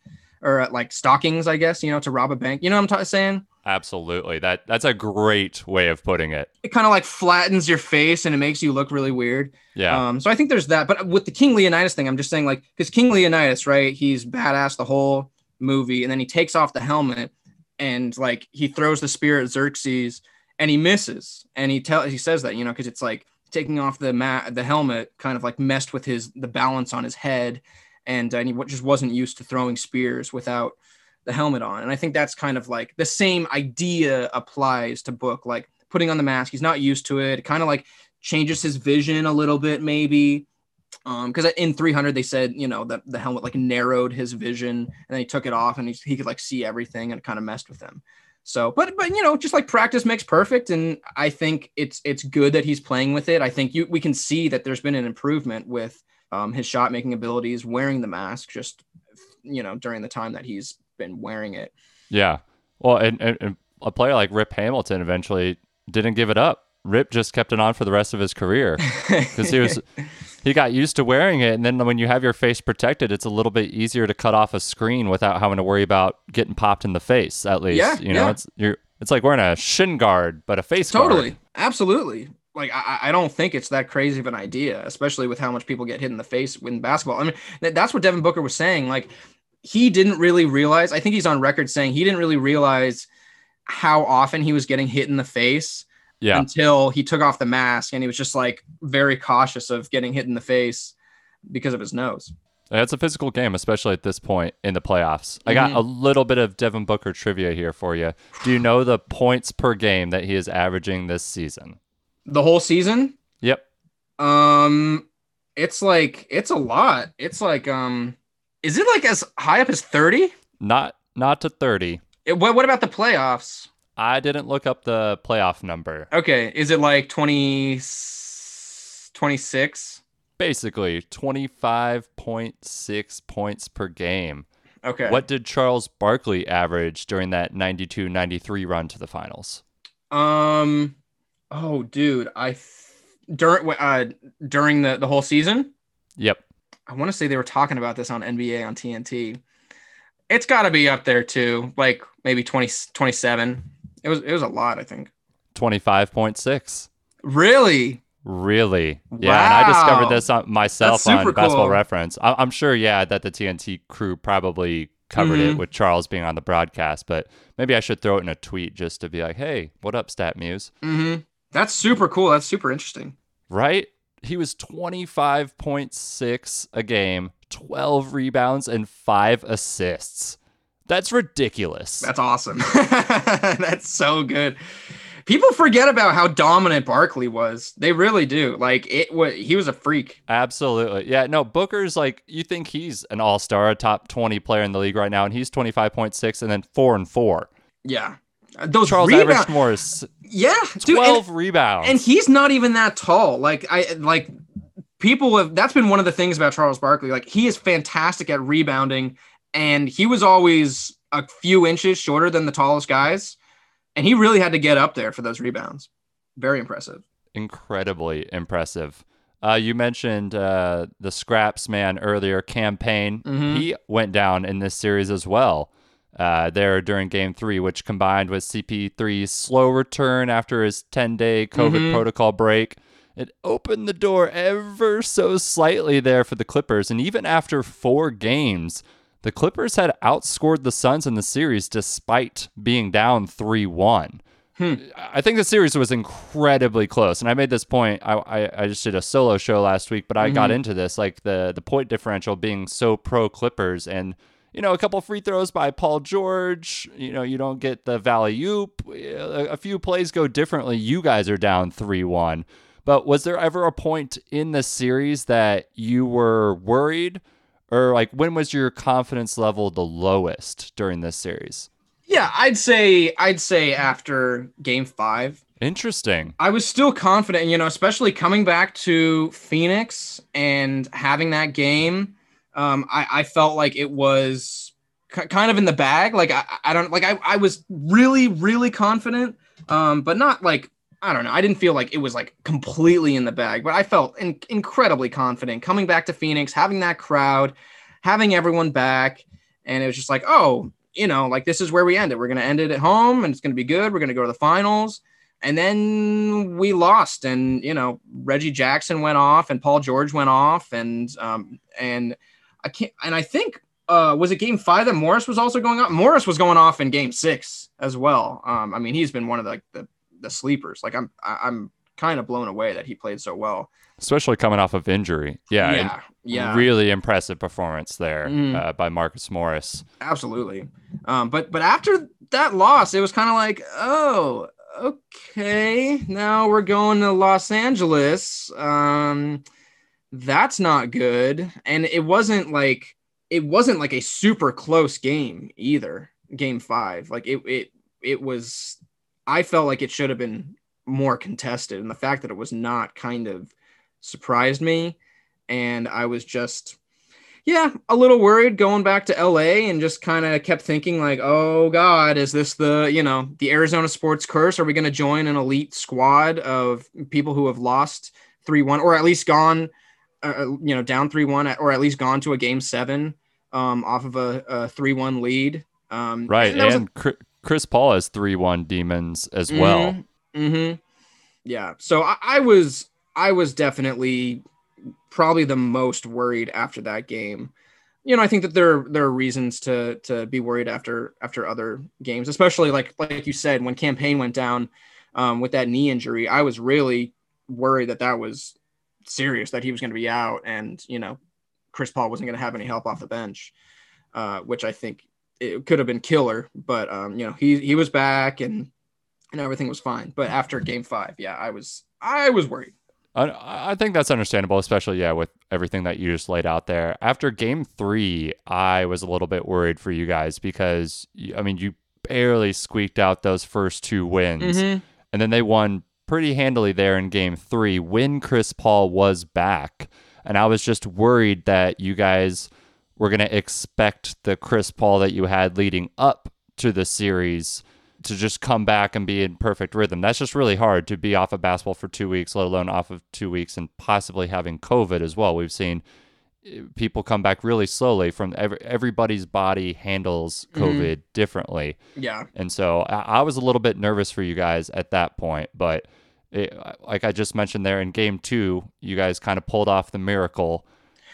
[SPEAKER 2] or like stockings, I guess, you know, to rob a bank. You know what I'm t- saying?
[SPEAKER 1] Absolutely. That that's a great way of putting it.
[SPEAKER 2] It kind of like flattens your face and it makes you look really weird.
[SPEAKER 1] Yeah.
[SPEAKER 2] Um, so I think there's that. But with the King Leonidas thing, I'm just saying like because King Leonidas, right? He's badass the whole movie, and then he takes off the helmet and like he throws the spear at Xerxes and he misses. And he tells he says that, you know, because it's like taking off the mat, the helmet kind of like messed with his the balance on his head, and, uh, and he just wasn't used to throwing spears without the helmet on. And I think that's kind of like the same idea applies to Book, like putting on the mask. He's not used to it. It kind of like changes his vision a little bit, maybe. Um, because in 300 they said you know that the helmet like narrowed his vision, and then he took it off and he, he could like see everything, and it kind of messed with him. So, but but you know, just like practice makes perfect, and I think it's it's good that he's playing with it. I think you we can see that there's been an improvement with um, his shot making abilities, wearing the mask, just you know during the time that he's been wearing it.
[SPEAKER 1] Yeah, well, and, and, and a player like Rip Hamilton eventually didn't give it up. Rip just kept it on for the rest of his career because he was he got used to wearing it, and then when you have your face protected, it's a little bit easier to cut off a screen without having to worry about getting popped in the face. At least,
[SPEAKER 2] Yeah,
[SPEAKER 1] you know,
[SPEAKER 2] yeah.
[SPEAKER 1] it's you're it's like wearing a shin guard, but a face guard.
[SPEAKER 2] Totally, absolutely. Like I, I don't think it's that crazy of an idea, especially with how much people get hit in the face in basketball. I mean, that's what Devin Booker was saying. Like he didn't really realize. I think he's on record saying he didn't really realize how often he was getting hit in the face
[SPEAKER 1] Yeah,
[SPEAKER 2] until he took off the mask, and he was just like very cautious of getting hit in the face because of his nose.
[SPEAKER 1] it's a physical game, especially at this point in the playoffs. I got
[SPEAKER 2] Mhm.
[SPEAKER 1] a little bit of Devin Booker trivia here for you. Do you know the points per game that he is averaging this season?
[SPEAKER 2] The whole season,
[SPEAKER 1] Yep,
[SPEAKER 2] um, it's like it's a lot. It's like um, is it like as high up as thirty?
[SPEAKER 1] not not to thirty.
[SPEAKER 2] It, what, what about the playoffs?
[SPEAKER 1] I didn't look up the playoff number.
[SPEAKER 2] Okay, is it like 20, 26?
[SPEAKER 1] Basically, 25.6 points per game.
[SPEAKER 2] Okay.
[SPEAKER 1] What did Charles Barkley average during that 92 93 run to the finals?
[SPEAKER 2] Um. Oh, dude, I th- during uh during the the whole season,
[SPEAKER 1] Yep.
[SPEAKER 2] I want to say they were talking about this on NBA on TNT. It's got to be up there too, like maybe 20, 27. It was it was a lot, I think.
[SPEAKER 1] 25.6.
[SPEAKER 2] Really?
[SPEAKER 1] Really? Yeah. And I discovered this on myself on Basketball
[SPEAKER 2] cool.
[SPEAKER 1] Reference. I- I'm sure, yeah, that the TNT crew probably covered it
[SPEAKER 2] Mhm.
[SPEAKER 1] with Charles being on the broadcast, but maybe I should throw it in a tweet just to be like, hey, what up, Stat Muse?
[SPEAKER 2] Mm-hmm. That's super cool. That's super interesting.
[SPEAKER 1] right? He was 25.6 a game, 12 rebounds, and five assists. That's ridiculous.
[SPEAKER 2] That's awesome. That's so good. People forget about how dominant Barkley was. They really do. Like it was he was a freak.
[SPEAKER 1] Absolutely. Yeah, no, Booker's like, you think he's an all star, a top 20 player in the league right now, and he's 25.6 and then 4 and 4.
[SPEAKER 2] Yeah. Those
[SPEAKER 1] Charles
[SPEAKER 2] rebound-
[SPEAKER 1] averaged more
[SPEAKER 2] Yeah, dude,
[SPEAKER 1] 12
[SPEAKER 2] and,
[SPEAKER 1] rebounds.
[SPEAKER 2] and he's not even that tall. Like I like people have that's been one of the things about Charles Barkley. Like he is fantastic at rebounding and he was always a few inches shorter than the tallest guys and he really had to get up there for those rebounds. Very impressive.
[SPEAKER 1] incredibly impressive. Uh, you mentioned uh, the Scraps man earlier Cam Payne.
[SPEAKER 2] Mhm.
[SPEAKER 1] He went down in this series as well. Uh, there during Game Three, which combined with CP3's slow return after his 10-day COVID
[SPEAKER 2] Mhm.
[SPEAKER 1] protocol break, it opened the door ever so slightly there for the Clippers. And even after four games, the Clippers had outscored the Suns in the series despite being down 3-1. I think the series was incredibly close, and I made this point. I, I, I just did a solo show last week, but I got
[SPEAKER 2] Mhm.
[SPEAKER 1] into this like the the point differential being so pro Clippers, and you know a couple free throws by Paul George. You know you don't get the valley oop. A, few plays go differently. You guys are down three one. But was there ever a point in the series that you were worried, or like when was your confidence level the lowest during this series?
[SPEAKER 2] Yeah, I'd say I'd say after game 5
[SPEAKER 1] Interesting.
[SPEAKER 2] I was still confident, you know, especially coming back to Phoenix and having that game. Um, I, I felt like it was kind of in the bag. Like I, I don't like I, I was really really confident, um, but not like I don't know. I didn't feel like it was like completely in the bag, but I felt in- incredibly confident coming back to Phoenix, having that crowd, having everyone back, and it was just like, oh, you know, like this is where we end it. We're gonna end it at home, and it's gonna be good. We're gonna go to the finals and then we lost and you know reggie jackson went off and paul george went off and um and i can't and i think uh was it game five that morris was also going off morris was going off in game six as well. Um i mean he's been one of the the, the sleepers. Like i'm i'm kind of blown away that he played so well.
[SPEAKER 1] Especially coming off of injury. Yeah,
[SPEAKER 2] yeah yeah.
[SPEAKER 1] really impressive performance there
[SPEAKER 2] Mm.
[SPEAKER 1] uh, by Marcus Morris.
[SPEAKER 2] absolutely. Um but but after that loss it was kind of like oh okay now we're going to los angeles. Um that's not good. And it wasn't like it wasn't like a super close game either game five. Like it it it was i felt like it should have been more contested. And the fact that it was not kind of surprised me. And i was just yeah, a little worried going back to LA and just kind of kept thinking like, "Oh god, is this the, you know, the Arizona sports curse? Are we going to join an elite squad of people who have lost 3-1 or at least gone uh, you know, down three one, or at least gone to a game seven um, off of a three one lead. Um,
[SPEAKER 1] right, and, and Chris Paul has three one demons as mm-hmm, well.
[SPEAKER 2] Mm-hmm. Yeah, so I, I was I was definitely probably the most worried after that game you know, I think that there there are reasons to to be worried after after other games, especially like like you said when Cam Payne went down um, with that knee injury. I was really worried that that was serious, that he was going to be out, and you know, Chris Paul wasn't going to have any help off the bench, uh, which I think it could have been killer. But um, you know, he he was back and and everything was fine. But after Game Five, yeah, I was I was worried.
[SPEAKER 1] I, I think that's understandable, especially yeah, with everything that you just laid out there. After game three, I was a little bit worried for you guys because I mean you barely squeaked out those first two wins, mm-hmm. and then they won pretty handily there in game three when Chris Paul was back, and I was just worried that you guys were going to expect the Chris Paul that you had leading up to the series to just come back and be in perfect rhythm. That's just really hard to be off of basketball for two weeks, let alone off of two weeks and possibly having COVID as well. We've seen people come back really slowly from every, everybody's body handles mm-hmm. COVID mm-hmm. differently.
[SPEAKER 2] Yeah.
[SPEAKER 1] And so I, I, was a little bit nervous for you guys at that point, but it, like I just mentioned there in game two, you guys kind of pulled off the miracle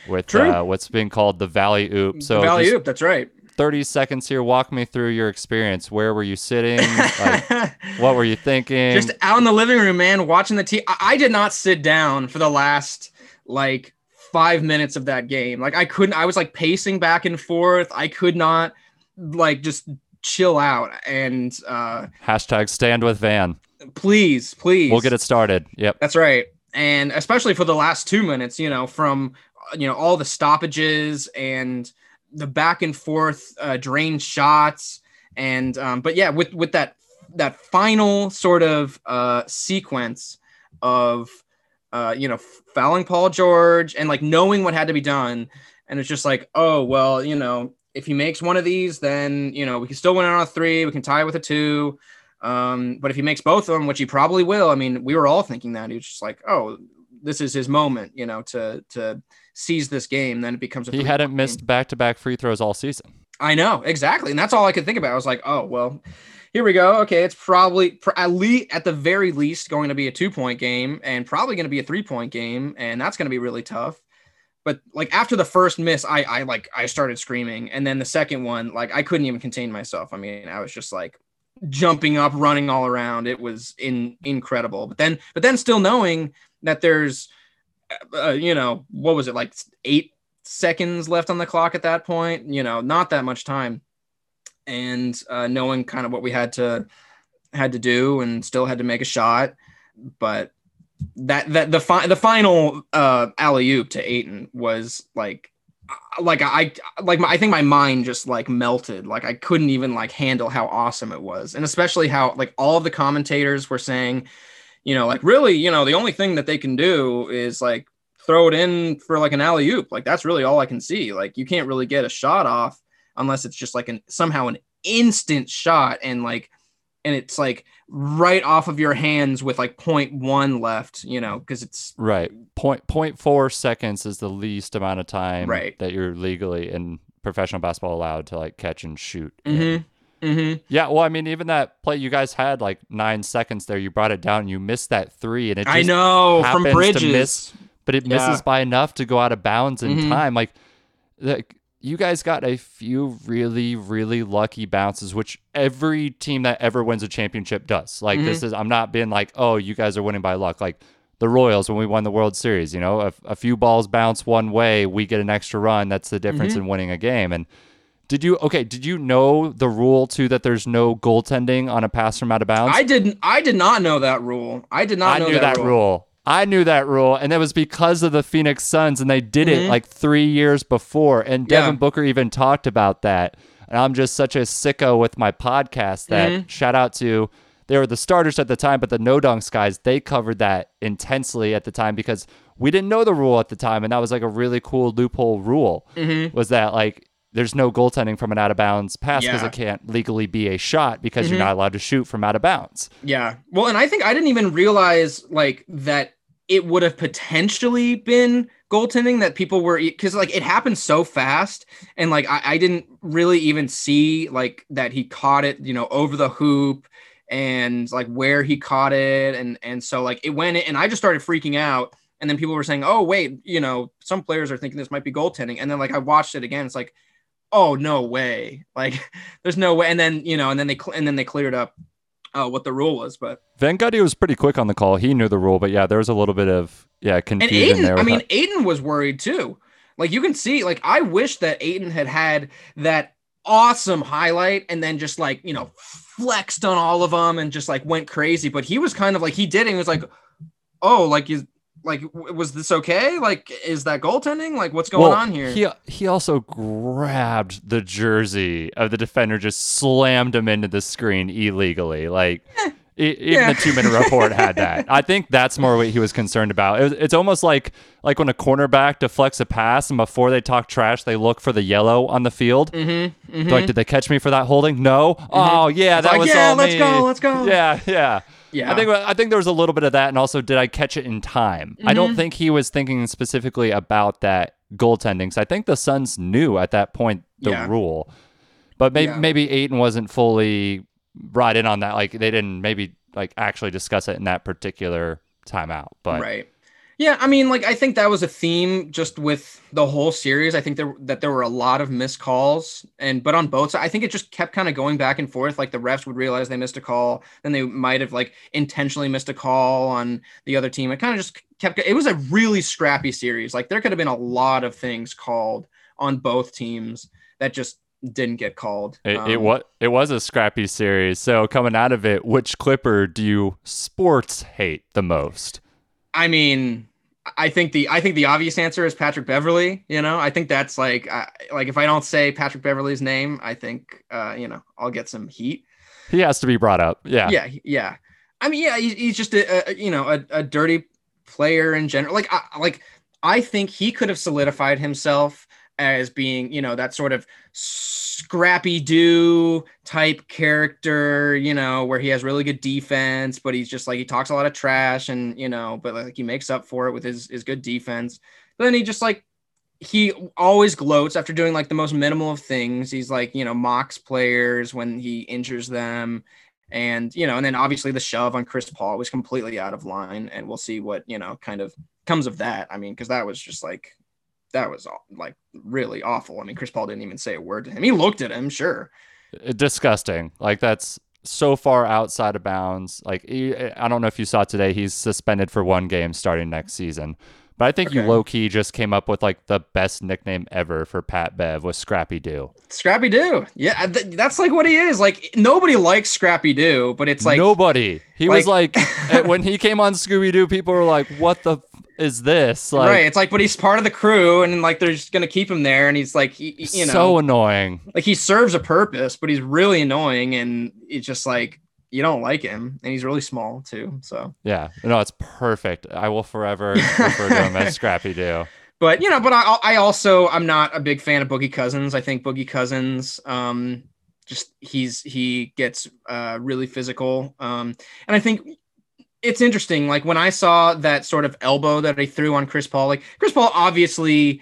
[SPEAKER 1] with uh, what's being called the Valley Oop.
[SPEAKER 2] So the Valley Oop, that's right.
[SPEAKER 1] 30 seconds here. Walk me through your experience. Where were you sitting? Like, what were you thinking?
[SPEAKER 2] Just out in the living room, man, watching the team. I did not sit down for the last like five minutes of that game. Like I couldn't, I was like pacing back and forth. I could not like just chill out and uh
[SPEAKER 1] hashtag stand with Van.
[SPEAKER 2] Please, please.
[SPEAKER 1] We'll get it started. Yep.
[SPEAKER 2] That's right. And especially for the last two minutes, you know, from you know all the stoppages and the back and forth uh, drain shots and um, but yeah with with that that final sort of uh, sequence of uh, you know fouling Paul George and like knowing what had to be done and it's just like oh well you know if he makes one of these then you know we can still win on a three we can tie it with a two um, but if he makes both of them which he probably will I mean we were all thinking that he was just like oh this is his moment you know to to seize this game, then it becomes a.
[SPEAKER 1] He hadn't missed back to back free throws all season.
[SPEAKER 2] I know exactly, and that's all I could think about. I was like, oh well, here we go. Okay, it's probably at least at the very least going to be a two point game, and probably going to be a three point game, and that's going to be really tough. But like after the first miss, I I like I started screaming, and then the second one, like I couldn't even contain myself. I mean, I was just like jumping up, running all around. It was in incredible. But then, but then still knowing that there's uh, you know, what was it like eight seconds left on the clock at that point? You know, not that much time, and uh, knowing kind of what we had to had to do, and still had to make a shot, but that that the fi- the final uh, alley oop to Ayton was like uh, like I like my, I think my mind just like melted. Like I couldn't even like handle how awesome it was, and especially how like all of the commentators were saying you know, like really, you know, the only thing that they can do is like throw it in for like an alley oop. Like that's really all I can see. Like you can't really get a shot off unless it's just like an somehow an instant shot and like and it's like right off of your hands with like 0.1 left, you know, because it's
[SPEAKER 1] right. Point point four seconds is the least amount of time
[SPEAKER 2] right.
[SPEAKER 1] that you're legally in professional basketball allowed to like catch and shoot.
[SPEAKER 2] Mm-hmm. Mm-hmm.
[SPEAKER 1] Yeah, well, I mean, even that play you guys had like nine seconds there. You brought it down, and you missed that three, and it I
[SPEAKER 2] know from Bridges,
[SPEAKER 1] miss, but it yeah. misses by enough to go out of bounds in mm-hmm. time. Like, like you guys got a few really, really lucky bounces, which every team that ever wins a championship does. Like, mm-hmm. this is I'm not being like, oh, you guys are winning by luck. Like the Royals when we won the World Series, you know, a, a few balls bounce one way, we get an extra run. That's the difference mm-hmm. in winning a game, and did you okay? Did you know the rule too that there's no goaltending on a pass from out of bounds?
[SPEAKER 2] I didn't. I did not know that rule. I did not.
[SPEAKER 1] I
[SPEAKER 2] know
[SPEAKER 1] knew that,
[SPEAKER 2] rule.
[SPEAKER 1] rule. I knew that rule, and that was because of the Phoenix Suns, and they did mm-hmm. it like three years before. And Devin yeah. Booker even talked about that. And I'm just such a sicko with my podcast that mm-hmm. shout out to they were the starters at the time, but the no dunks guys they covered that intensely at the time because we didn't know the rule at the time, and that was like a really cool loophole rule.
[SPEAKER 2] Mm-hmm.
[SPEAKER 1] Was that like there's no goaltending from an out of bounds pass because yeah. it can't legally be a shot because mm-hmm. you're not allowed to shoot from out of bounds.
[SPEAKER 2] Yeah. Well, and I think I didn't even realize like that it would have potentially been goaltending that people were because like it happened so fast and like I, I didn't really even see like that he caught it you know over the hoop and like where he caught it and and so like it went and I just started freaking out and then people were saying oh wait you know some players are thinking this might be goaltending and then like I watched it again it's like oh no way like there's no way and then you know and then they cl- and then they cleared up uh, what the rule was but
[SPEAKER 1] Van Gundy was pretty quick on the call. He knew the rule, but yeah, there was a little bit of yeah
[SPEAKER 2] and
[SPEAKER 1] confusion there.
[SPEAKER 2] I mean
[SPEAKER 1] that.
[SPEAKER 2] Ayton was worried too like you can see like I wish that Ayton had had that awesome highlight and then just like you know flexed on all of them and just like went crazy but he was kind of like he did it and he was like oh like is like was this okay like is that goaltending like what's going
[SPEAKER 1] Well,
[SPEAKER 2] on here
[SPEAKER 1] He he also grabbed the jersey of the defender, just slammed him into the screen illegally. Like e- even
[SPEAKER 2] Eh, yeah.
[SPEAKER 1] the two minute report had that. I think that's more what he was concerned about. It was, it's almost like like when a cornerback deflects a pass and before they talk trash, they look for the yellow on the field.
[SPEAKER 2] mm-hmm, mm-hmm.
[SPEAKER 1] Like, did they catch me for that holding? No. Oh yeah,
[SPEAKER 2] It's
[SPEAKER 1] that
[SPEAKER 2] like,
[SPEAKER 1] was
[SPEAKER 2] yeah let's
[SPEAKER 1] me.
[SPEAKER 2] go let's go
[SPEAKER 1] Yeah, yeah.
[SPEAKER 2] Yeah
[SPEAKER 1] I think I think there was a little bit of that, and also did I catch it in time? I
[SPEAKER 2] Mm-hmm.
[SPEAKER 1] don't think he was thinking specifically about that goaltending. So I think the Suns knew at that point the
[SPEAKER 2] Yeah.
[SPEAKER 1] rule, but maybe
[SPEAKER 2] Yeah.
[SPEAKER 1] maybe Ayton wasn't fully brought in on that. Like they didn't maybe like actually discuss it in that particular timeout. But
[SPEAKER 2] right yeah i mean like i think that was a theme just with the whole series. I think there that there were a lot of missed calls and but on both sides i think it just kept kind of going back and forth. Like the refs would realize they missed a call then they might have like intentionally missed a call on the other team. It kind of just kept it was a really scrappy series. Like there could have been a lot of things called on both teams that just didn't get called.
[SPEAKER 1] It, it
[SPEAKER 2] Um,
[SPEAKER 1] was it was a scrappy series. So coming out of it, which Clipper do you sports hate the most?
[SPEAKER 2] I mean, I think the I think the obvious answer is Patrick Beverly. You know, I think that's like I like if I don't say Patrick Beverly's name, I think uh, you know I'll get some heat.
[SPEAKER 1] He has to be brought up. Yeah.
[SPEAKER 2] Yeah, yeah. I mean, yeah, he's, he's just a, a you know a, a dirty player in general. Like I like I think he could have solidified himself as being you know that sort of scrappy doo type character you know where he has really good defense but he's just like he talks a lot of trash and you know but like he makes up for it with his his good defense. But then he just like he always gloats after doing like the most minimal of things. He's like you know mocks players when he injures them. And you know and then obviously the shove on chris paul was completely out of line and we'll see what you know kind of comes of that. I mean because that was just like that was like really awful i mean chris paul didn't even say a word to him he looked at him sure
[SPEAKER 1] Uh, disgusting. Like that's so far outside of bounds. Like I don't know if you saw today, he's suspended for one game starting next season. But I think you low key just came up with like the best nickname ever for Pat Bev was Scrappy Doo.
[SPEAKER 2] scrappy doo yeah th- that's like what he is like nobody likes scrappy doo but it's like
[SPEAKER 1] nobody. He was
[SPEAKER 2] like-
[SPEAKER 1] like uh, when he came on Scooby Doo, people were like, "What the f- is this?" Like
[SPEAKER 2] right it's like but he's part of the crew and like they're just gonna keep him there and he's like he, you know
[SPEAKER 1] so annoying.
[SPEAKER 2] like he serves a purpose, but he's really annoying and it's just like you don't like him and he's really small too. So,
[SPEAKER 1] Yeah, no, it's perfect. I will forever refer to him as Scrappy Doo.
[SPEAKER 2] but you know, but I, I also I'm not a big fan of Boogie Cousins. I think Boogie Cousins, um, just he's he gets uh really physical, um, and I think it's interesting. Like when I saw that sort of elbow that he threw on Chris Paul, like Chris Paul obviously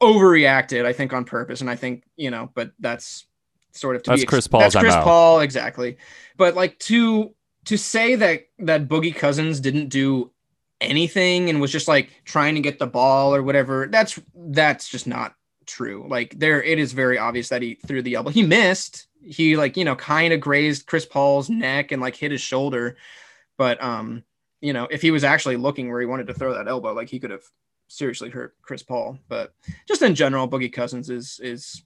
[SPEAKER 2] overreacted, I think on purpose, and I think you know, but that's sort of to
[SPEAKER 1] That's
[SPEAKER 2] be
[SPEAKER 1] Chris Paul's
[SPEAKER 2] That's Chris
[SPEAKER 1] MO.
[SPEAKER 2] Paul exactly. But like to to say that that Boogie Cousins didn't do anything and was just like trying to get the ball or whatever, that's that's just not true. Like there, it is very obvious that he threw the elbow. He missed. He like you know kind of grazed Chris Paul's neck and like hit his shoulder, but um you know if he was actually looking where he wanted to throw that elbow, like he could have seriously hurt Chris Paul. But just in general, Boogie Cousins is is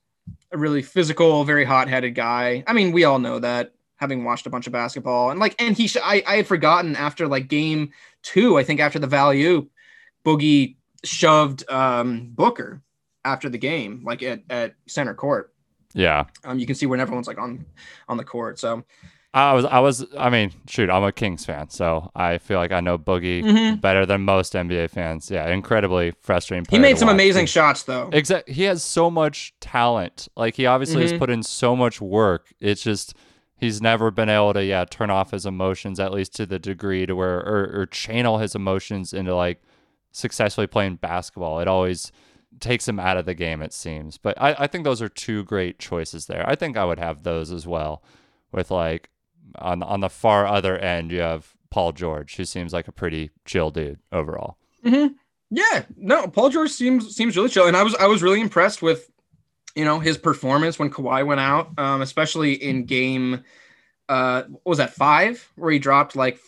[SPEAKER 2] a really physical, very hot-headed guy. I mean, we all know that having watched a bunch of basketball and like and he sh- I I had forgotten after like game 2, I think after the value Boogie shoved um Booker after the game like at at center court.
[SPEAKER 1] Yeah,
[SPEAKER 2] Um you can see when everyone's like on on the court. So
[SPEAKER 1] I was, I was, I mean, shoot, I'm a Kings fan, so I feel like I know Boogie
[SPEAKER 2] Mhm.
[SPEAKER 1] better than most NBA fans. Yeah, incredibly frustrating.
[SPEAKER 2] he made some
[SPEAKER 1] watch.
[SPEAKER 2] amazing shots though.
[SPEAKER 1] Exactly. He has so much talent. Like he obviously has
[SPEAKER 2] Mhm.
[SPEAKER 1] put in so much work. It's just he's never been able to yeah turn off his emotions at least to the degree to where or, or channel his emotions into like successfully playing basketball. It always takes him out of the game, it seems. But I, I think those are two great choices there. I think I would have those as well. With like on on the far other end, you have Paul George, who seems like a pretty chill dude overall.
[SPEAKER 2] Mm-hmm. Yeah, no, Paul George seems seems really chill, and I was I was really impressed with you know his performance when Kawhi went out, um, especially in game uh what was that five where he dropped like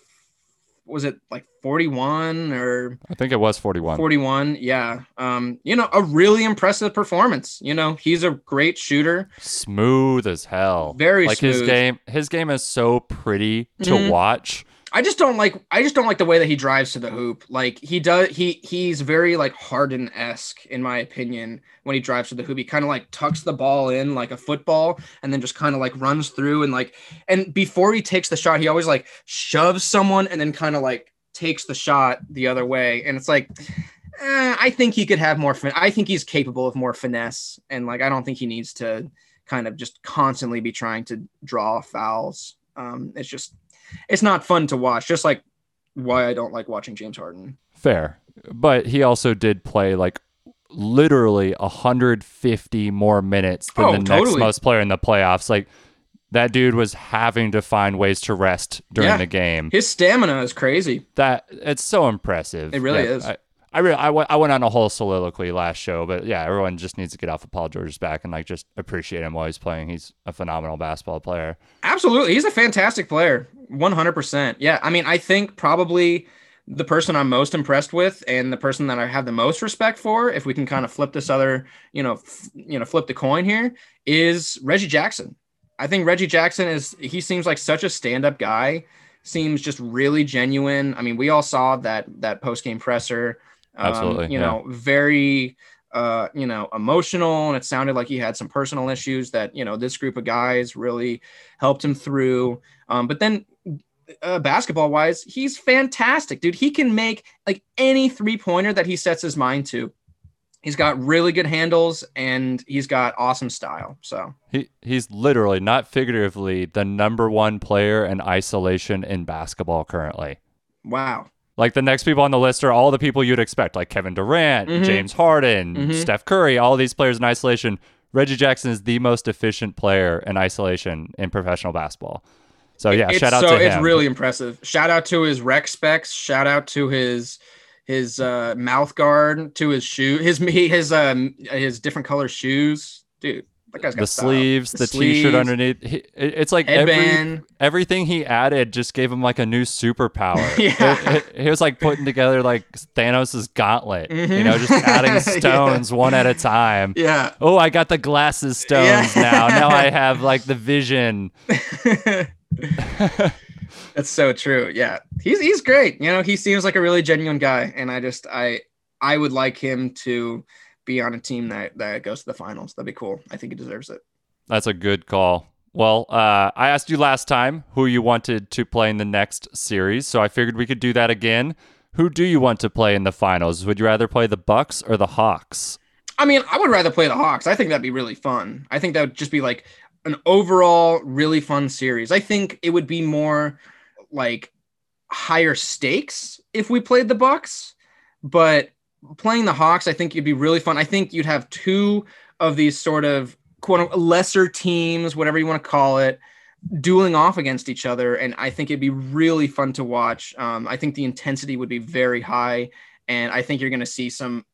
[SPEAKER 2] was it like 41 or
[SPEAKER 1] I think it was 41.
[SPEAKER 2] 41 yeah um you know a really impressive performance you know he's a great shooter
[SPEAKER 1] Smooth as hell.
[SPEAKER 2] Very
[SPEAKER 1] like his game his game is so pretty to
[SPEAKER 2] Mhm.
[SPEAKER 1] watch.
[SPEAKER 2] I just don't like I just don't like the way that he drives to the hoop. Like he does he he's very like Harden esque in my opinion when he drives to the hoop. He kind of like tucks the ball in like a football and then just kind of like runs through and like and before he takes the shot, he always like shoves someone and then kind of like takes the shot the other way. And it's like eh, I think he could have more fin- I think he's capable of more finesse and like I don't think he needs to kind of just constantly be trying to draw fouls. Um it's just it's not fun to watch. Just like why I don't like watching James Harden.
[SPEAKER 1] Fair. But he also did play like literally 150 more minutes than
[SPEAKER 2] Oh,
[SPEAKER 1] the next most player in the playoffs. Like that dude was having to find ways to rest during
[SPEAKER 2] Yeah.
[SPEAKER 1] the game.
[SPEAKER 2] His stamina is crazy.
[SPEAKER 1] That it's so impressive.
[SPEAKER 2] It really
[SPEAKER 1] Yeah,
[SPEAKER 2] is.
[SPEAKER 1] I, I, really, I, went, I went on a whole soliloquy last show, but yeah, everyone just needs to get off of Paul George's back and like just appreciate him while he's playing. He's a phenomenal basketball player.
[SPEAKER 2] Absolutely. He's a fantastic player. 100%. Yeah. I mean, I think probably the person I'm most impressed with and the person that I have the most respect for, if we can kind of flip this other, you know, f- you know, flip the coin here, is Reggie Jackson. I think Reggie Jackson is he seems like such a stand-up guy, seems just really genuine. I mean, we all saw that that post-game presser. Um,
[SPEAKER 1] Absolutely,
[SPEAKER 2] You
[SPEAKER 1] yeah.
[SPEAKER 2] know, very uh, you know, emotional and it sounded like he had some personal issues that, you know, this group of guys really helped him through. Um, but then uh, basketball wise, he's fantastic, dude. He can make like any three pointer that he sets his mind to. He's got really good handles and he's got awesome style. So
[SPEAKER 1] He he's literally, not figuratively, the number one player in isolation in basketball currently.
[SPEAKER 2] wow.
[SPEAKER 1] Like the next people on the list are all the people you'd expect, like Kevin Durant,
[SPEAKER 2] Mhm.
[SPEAKER 1] James Harden,
[SPEAKER 2] Mhm.
[SPEAKER 1] Steph Curry, all these players in isolation. Reggie Jackson is the most efficient player in isolation in professional basketball. So yeah,
[SPEAKER 2] it's
[SPEAKER 1] shout out
[SPEAKER 2] so
[SPEAKER 1] to him.
[SPEAKER 2] it's really impressive. Shout out to his rec specs. Shout out to his his uh, mouth guard, to his shoe, his his um his different color shoes, dude. That guy's got
[SPEAKER 1] the
[SPEAKER 2] style.
[SPEAKER 1] sleeves, the, t-shirt underneath. He, it- it's like every everything he added just gave him like a new superpower.
[SPEAKER 2] Yeah.
[SPEAKER 1] It- it- he was like putting together like Thanos' gauntlet, you
[SPEAKER 2] Mhm.
[SPEAKER 1] know, just adding
[SPEAKER 2] Yeah.
[SPEAKER 1] stones one at a time.
[SPEAKER 2] Yeah.
[SPEAKER 1] Oh, I got the glasses stones
[SPEAKER 2] Yeah.
[SPEAKER 1] now. Now I have like the vision.
[SPEAKER 2] That's so true. Yeah. He's he's great. You know, he seems like a really genuine guy and I just I I would like him to be on a team that that goes to the finals. That'd be cool. I think he deserves it.
[SPEAKER 1] That's a good call. Well, uh, I asked you last time who you wanted to play in the next series, so I figured we could do that again. Who do you want to play in the finals? Would you rather play the Bucks or the Hawks?
[SPEAKER 2] I mean, I would rather play the Hawks. I think that'd be really fun. I think that would just be like an overall really fun series. I think it would be more like higher stakes if we played the Bucks, but playing the Hawks, I think it'd be really fun. I think you'd have two of these sort of quote lesser teams, whatever you want to call it, dueling off against each other, and I think it'd be really fun to watch. Um, I think the intensity would be very high, and I think you're going to see some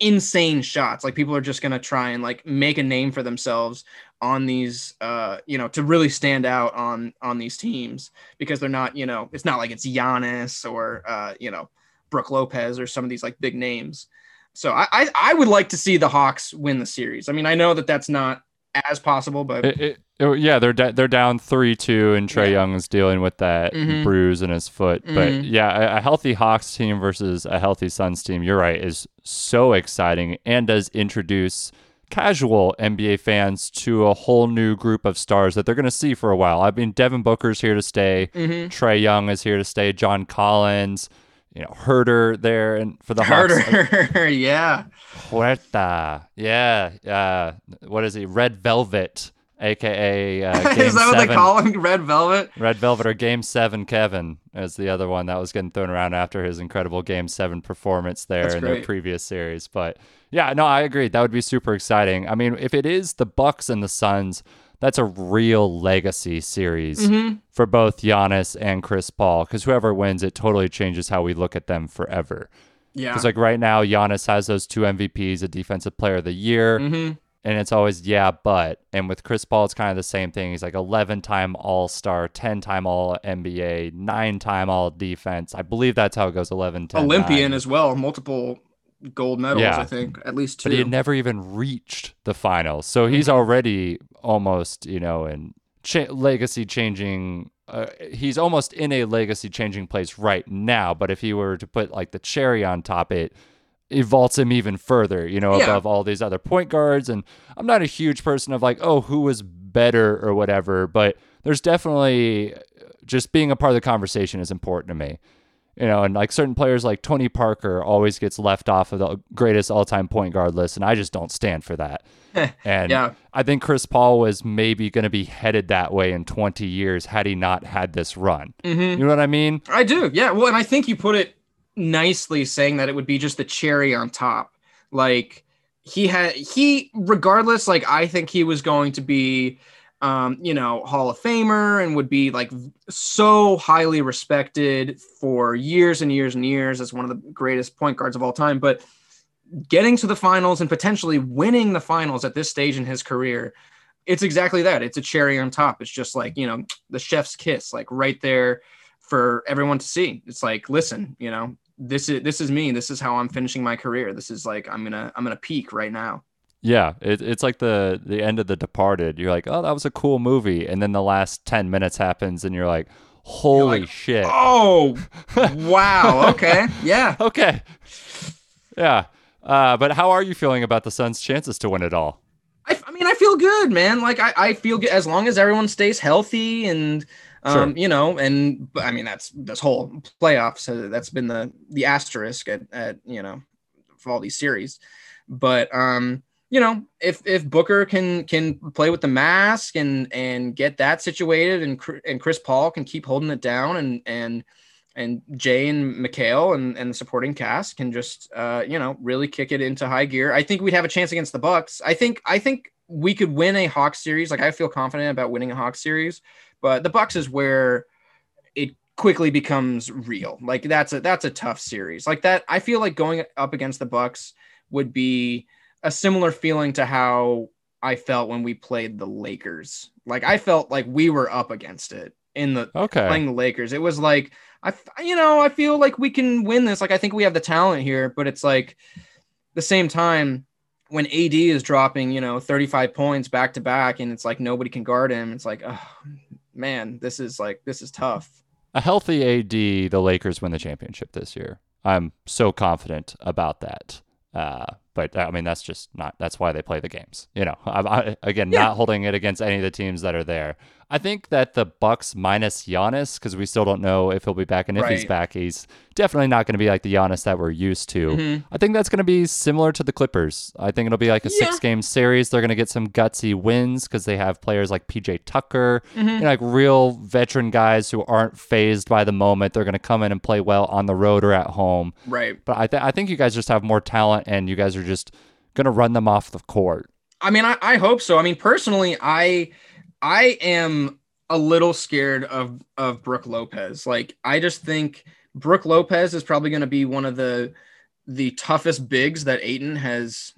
[SPEAKER 2] insane shots. Like people are just going to try and like make a name for themselves on these uh you know to really stand out on on these teams because they're not you know it's not like it's Giannis or uh you know Brook Lopez or some of these like big names. So I I, I would like to see the Hawks win the series. I mean I know that that's not as possible, but
[SPEAKER 1] It, it, it- yeah, they're da- they're down three two, and Trae
[SPEAKER 2] Yeah.
[SPEAKER 1] Young is dealing with that
[SPEAKER 2] Mhm.
[SPEAKER 1] bruise in his foot. But
[SPEAKER 2] Mhm.
[SPEAKER 1] yeah, a, a healthy Hawks team versus a healthy Suns team, you're right, is so exciting and does introduce casual NBA fans to a whole new group of stars that they're going to see for a while. I mean, Devin Booker's here to stay.
[SPEAKER 2] Mhm.
[SPEAKER 1] Trae Young is here to stay. John Collins, you know, Huerter there, and for the Hawks,
[SPEAKER 2] Huerter, yeah.
[SPEAKER 1] Huerter, yeah, uh, what is he? Red Velvet aka uh,
[SPEAKER 2] Is that
[SPEAKER 1] Seven.
[SPEAKER 2] what they call him? Red Velvet?
[SPEAKER 1] Red Velvet or Game Seven Kevin is the other one that was getting thrown around after his incredible Game Seven performance there
[SPEAKER 2] That's
[SPEAKER 1] in their previous series. But yeah, no, I agree. That would be super exciting. I mean, if it is the Bucks and the Suns, that's a real legacy series
[SPEAKER 2] Mm-hmm.
[SPEAKER 1] for both Giannis and Chris Paul. Because whoever wins, it totally changes how we look at them forever.
[SPEAKER 2] Yeah.
[SPEAKER 1] Because like right now, Giannis has those two MVPs, a Defensive Player of the Year,
[SPEAKER 2] hmm
[SPEAKER 1] and it's always yeah, but. And with Chris Paul, it's kind of the same thing. He's like 11 time All Star, 10 time All NBA, nine time All Defense. I believe that's how it goes 11, 10,
[SPEAKER 2] Olympian
[SPEAKER 1] 9.
[SPEAKER 2] as well, multiple gold medals,
[SPEAKER 1] Yeah.
[SPEAKER 2] I think, at least two.
[SPEAKER 1] But he had never even reached the finals, so he's
[SPEAKER 2] Mm-hmm.
[SPEAKER 1] already almost you know in cha- legacy changing. Uh, he's almost in a legacy changing place right now. But if he were to put like the cherry on top, it it vaults him even further, you know,
[SPEAKER 2] Yeah.
[SPEAKER 1] above all these other point guards. And I'm not a huge person of like, oh, who was better or whatever, but there's definitely just being a part of the conversation is important to me. You know, and like certain players like Tony Parker always gets left off of the greatest all time point guard list, and I just don't stand for that. and
[SPEAKER 2] Yeah.
[SPEAKER 1] I think Chris Paul was maybe going to be headed that way in 20 years had he not had this run.
[SPEAKER 2] hmm
[SPEAKER 1] You know what I mean?
[SPEAKER 2] I do. Yeah. Well, and I think you put it nicely saying that it would be just the cherry on top. Like he had he regardless like I think he was going to be um you know Hall of Famer and would be like so highly respected for years and years and years as one of the greatest point guards of all time, but getting to the finals and potentially winning the finals at this stage in his career it's exactly that. It's a cherry on top. It's just like you know the chef's kiss like right there for everyone to see. It's like listen you know this is this is me. This is how i'm finishing my career. This is like i'm gonna i'm gonna peak right now
[SPEAKER 1] Yeah, it, it's like the the end of The Departed. You're like, oh, that was a cool movie, and then the last ten minutes happens, and you're like, holy
[SPEAKER 2] like,
[SPEAKER 1] shit.
[SPEAKER 2] oh wow okay yeah
[SPEAKER 1] Okay. Yeah. Uh, but how are you feeling about the Suns' chances to win it all?
[SPEAKER 2] I, I mean, I feel good, man. Like I, I feel good as long as everyone stays healthy and, um,
[SPEAKER 1] Sure.
[SPEAKER 2] you know, and I mean that's this whole playoffs. Uh, that's been the the asterisk at, at you know, for all these series. But um, you know, if if Booker can can play with the mask and and get that situated, and and Chris Paul can keep holding it down, and and and Jae and Mikal and, and the supporting cast can just uh, you know really kick it into high gear. I think we'd have a chance against the Bucks. I think I think we could win a Hawks series. Like I feel confident about winning a Hawks series, but the Bucks is where it quickly becomes real. Like that's a that's a tough series. Like that I feel like going up against the Bucks would be a similar feeling to how I felt when we played the Lakers. Like I felt like we were up against it in the
[SPEAKER 1] Okay.
[SPEAKER 2] playing the Lakers. It was like I you know, I feel like we can win this. Like I think we have the talent here, but it's like the same time when AD is dropping, you know, 35 points back to back, and it's like nobody can guard him. It's like, oh man, this is like this is tough.
[SPEAKER 1] A healthy AD, the Lakers win the championship this year. I'm so confident about that. Uh, but I mean, that's just not. That's why they play the games. You know, I, I, again,
[SPEAKER 2] Yeah.
[SPEAKER 1] not holding it against any of the teams that are there. I think that the Bucks minus Giannis, because we still don't know if he'll be back, and if he's back, he's definitely not going to be like the Giannis that we're used to.
[SPEAKER 2] Mhm.
[SPEAKER 1] I think that's going to be similar to the Clippers. I think it'll be like a
[SPEAKER 2] Yeah.
[SPEAKER 1] six game series. They're going to get some gutsy wins because they have players like PJ Tucker,
[SPEAKER 2] Mm-hmm.
[SPEAKER 1] you know, like real veteran guys who aren't phased by the moment. They're going to come in and play well on the road or at home.
[SPEAKER 2] Right.
[SPEAKER 1] But I, th- I think you guys just have more talent and you guys are just going to run them off the court.
[SPEAKER 2] I mean, I, I hope so. I mean, personally, I I am a little scared of of Brook Lopez. Like, I just think Brook Lopez is probably going to be one of the the toughest bigs that Ayton has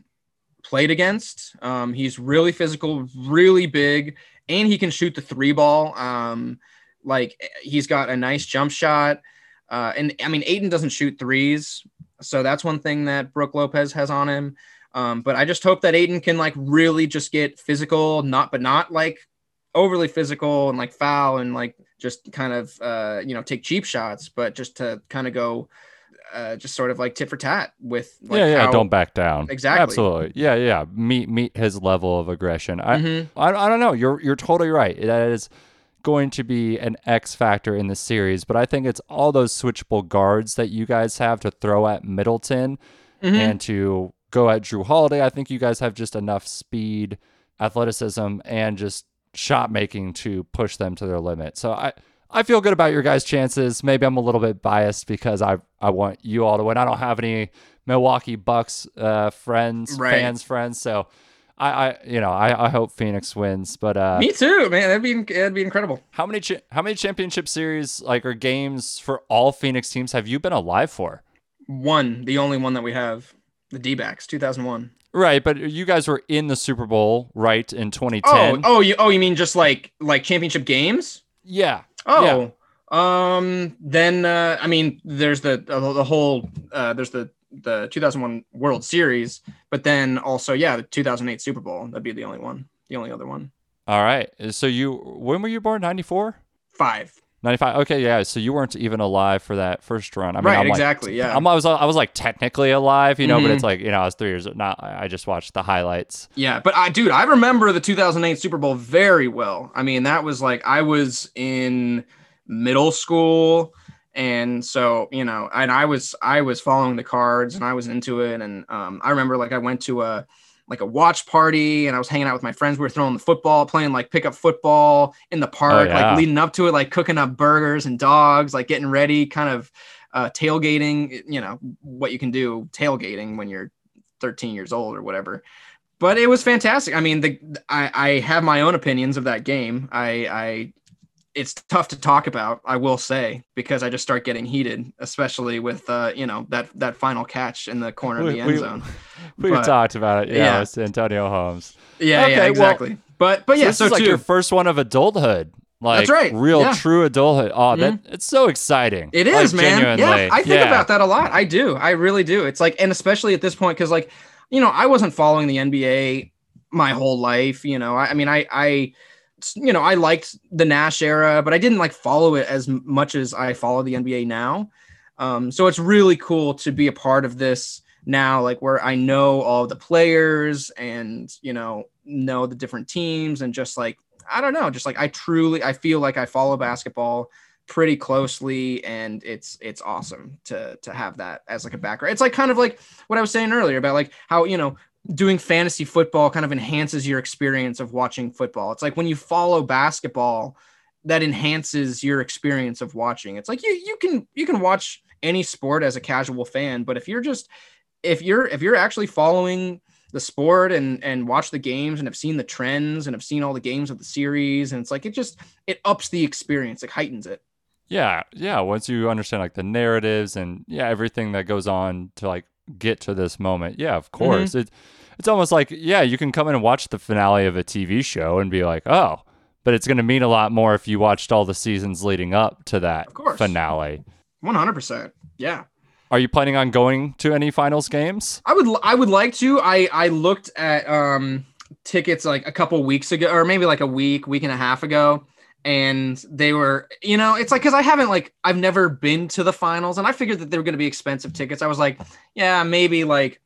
[SPEAKER 2] played against. Um, he's really physical, really big, and he can shoot the three ball. Um, like he's got a nice jump shot. Uh, and I mean, Ayton doesn't shoot threes, so that's one thing that Brook Lopez has on him. Um, but I just hope that Ayton can like really just get physical, not but not like overly physical and like foul and like just kind of uh, you know take cheap shots, but just to kind of go uh, just sort of like tit for tat with like
[SPEAKER 1] yeah, yeah.
[SPEAKER 2] how-
[SPEAKER 1] don't back down.
[SPEAKER 2] Exactly.
[SPEAKER 1] Absolutely. Yeah, yeah. Meet meet his level of aggression. I,
[SPEAKER 2] Mhm.
[SPEAKER 1] I, I don't know. You're you're totally right. That is going to be an X factor in the series, but I think it's all those switchable guards that you guys have to throw at Middleton
[SPEAKER 2] Mhm.
[SPEAKER 1] and to go at Jrue Holiday. I think you guys have just enough speed athleticism and just shot making to push them to their limit. So I I feel good about your guys' chances. Maybe I'm a little bit biased because I I want you all to win. I don't have any Milwaukee Bucks uh, friends,
[SPEAKER 2] Right.
[SPEAKER 1] fans, friends. So I, I you know I, I hope Phoenix wins. But uh,
[SPEAKER 2] Me too, man. That'd be that'd be incredible.
[SPEAKER 1] how many cha- how many championship series like or games for all Phoenix teams have you been alive for?
[SPEAKER 2] One, the only one that we have, the D-backs, 2001.
[SPEAKER 1] Right, but you guys were in the Super Bowl right in 2010.
[SPEAKER 2] Oh, oh, you oh you mean just like like championship games?
[SPEAKER 1] yeah.
[SPEAKER 2] Oh, um, then uh, I mean, there's the the, the whole uh, there's the the 2001 World Series, but then also yeah, the 2008 Super Bowl. That'd be the only one, the only other one.
[SPEAKER 1] All right. So you when were you born? 94?
[SPEAKER 2] Five.
[SPEAKER 1] 95. Okay, yeah. So you weren't even alive for that first run. I mean,
[SPEAKER 2] right,
[SPEAKER 1] I'm like,
[SPEAKER 2] exactly. yeah.
[SPEAKER 1] I'm, I was I was like technically alive, you know, but
[SPEAKER 2] Mhm.
[SPEAKER 1] it's like you know I was three years. Not I I just watched the highlights.
[SPEAKER 2] Yeah, but I, dude, I remember the 2008 Super Bowl very well. I mean, that was like I was in middle school, and so you know, and I was I was following the cards, and I was into it, and um, I remember like I went to a like a watch party, and I was hanging out with my friends. We were throwing the football, playing like pickup football in the park,
[SPEAKER 1] yeah.
[SPEAKER 2] like leading up to it, like cooking up burgers and dogs, like getting ready, kind of uh, tailgating. You know what you can do tailgating when you're 13 years old or whatever but it was fantastic. I mean, the I, I have my own opinions of that game. I I it's tough to talk about, I will say, because I just start getting heated, especially with uh, you know, that that final catch in the corner of the end
[SPEAKER 1] we-
[SPEAKER 2] zone.
[SPEAKER 1] We
[SPEAKER 2] But-
[SPEAKER 1] talked about it. Yeah,
[SPEAKER 2] yeah.
[SPEAKER 1] it's Antonio Holmes.
[SPEAKER 2] Yeah,
[SPEAKER 1] Okay,
[SPEAKER 2] yeah,
[SPEAKER 1] well,
[SPEAKER 2] exactly. but but yeah, so
[SPEAKER 1] is like
[SPEAKER 2] too.
[SPEAKER 1] your first one of adulthood. Like That's
[SPEAKER 2] right,
[SPEAKER 1] real
[SPEAKER 2] yeah.
[SPEAKER 1] true adulthood. Oh, that it's so exciting.
[SPEAKER 2] It is, Like, man.
[SPEAKER 1] Genuinely.
[SPEAKER 2] Yeah, I think
[SPEAKER 1] Yeah.
[SPEAKER 2] about that a lot. I do. I really do. It's like, and especially at this point, because like, you know, I wasn't following the NBA my whole life. You know, I, I mean, I, I, you know, I liked the Nash era, but I didn't like follow it as much as I follow the NBA now. Um, so it's really cool to be a part of this now, like where I know all the players and you know know the different teams and just like I don't know, just like I truly I feel like I follow basketball pretty closely and it's it's awesome to to have that as like a background. It's like kind of like what I was saying earlier about like how you know doing fantasy football kind of enhances your experience of watching football. It's like when you follow basketball that enhances your experience of watching. It's like you you can you can watch any sport as a casual fan, but if you're just if you're if you're actually following the sport and and watch the games and have seen the trends and have seen all the games of the series and it's like it just it ups the experience, it heightens it.
[SPEAKER 1] Yeah, yeah. Once you understand like the narratives and yeah, everything that goes on to like get to this moment. Yeah, of course.
[SPEAKER 2] Mm-hmm.
[SPEAKER 1] It it's almost like yeah, you can come in and watch the finale of a TV show and be like, oh, but it's going to mean a lot more if you watched all the seasons leading up to that
[SPEAKER 2] Of course.
[SPEAKER 1] finale.
[SPEAKER 2] 100%. Yeah.
[SPEAKER 1] Are you planning on going to any finals games?
[SPEAKER 2] I would I would like to. I I looked at um tickets like a couple weeks ago or maybe like a week, week and a half ago and they were you know, it's like cuz I haven't like I've never been to the finals and I figured that they were going to be expensive tickets. I was like, yeah, maybe like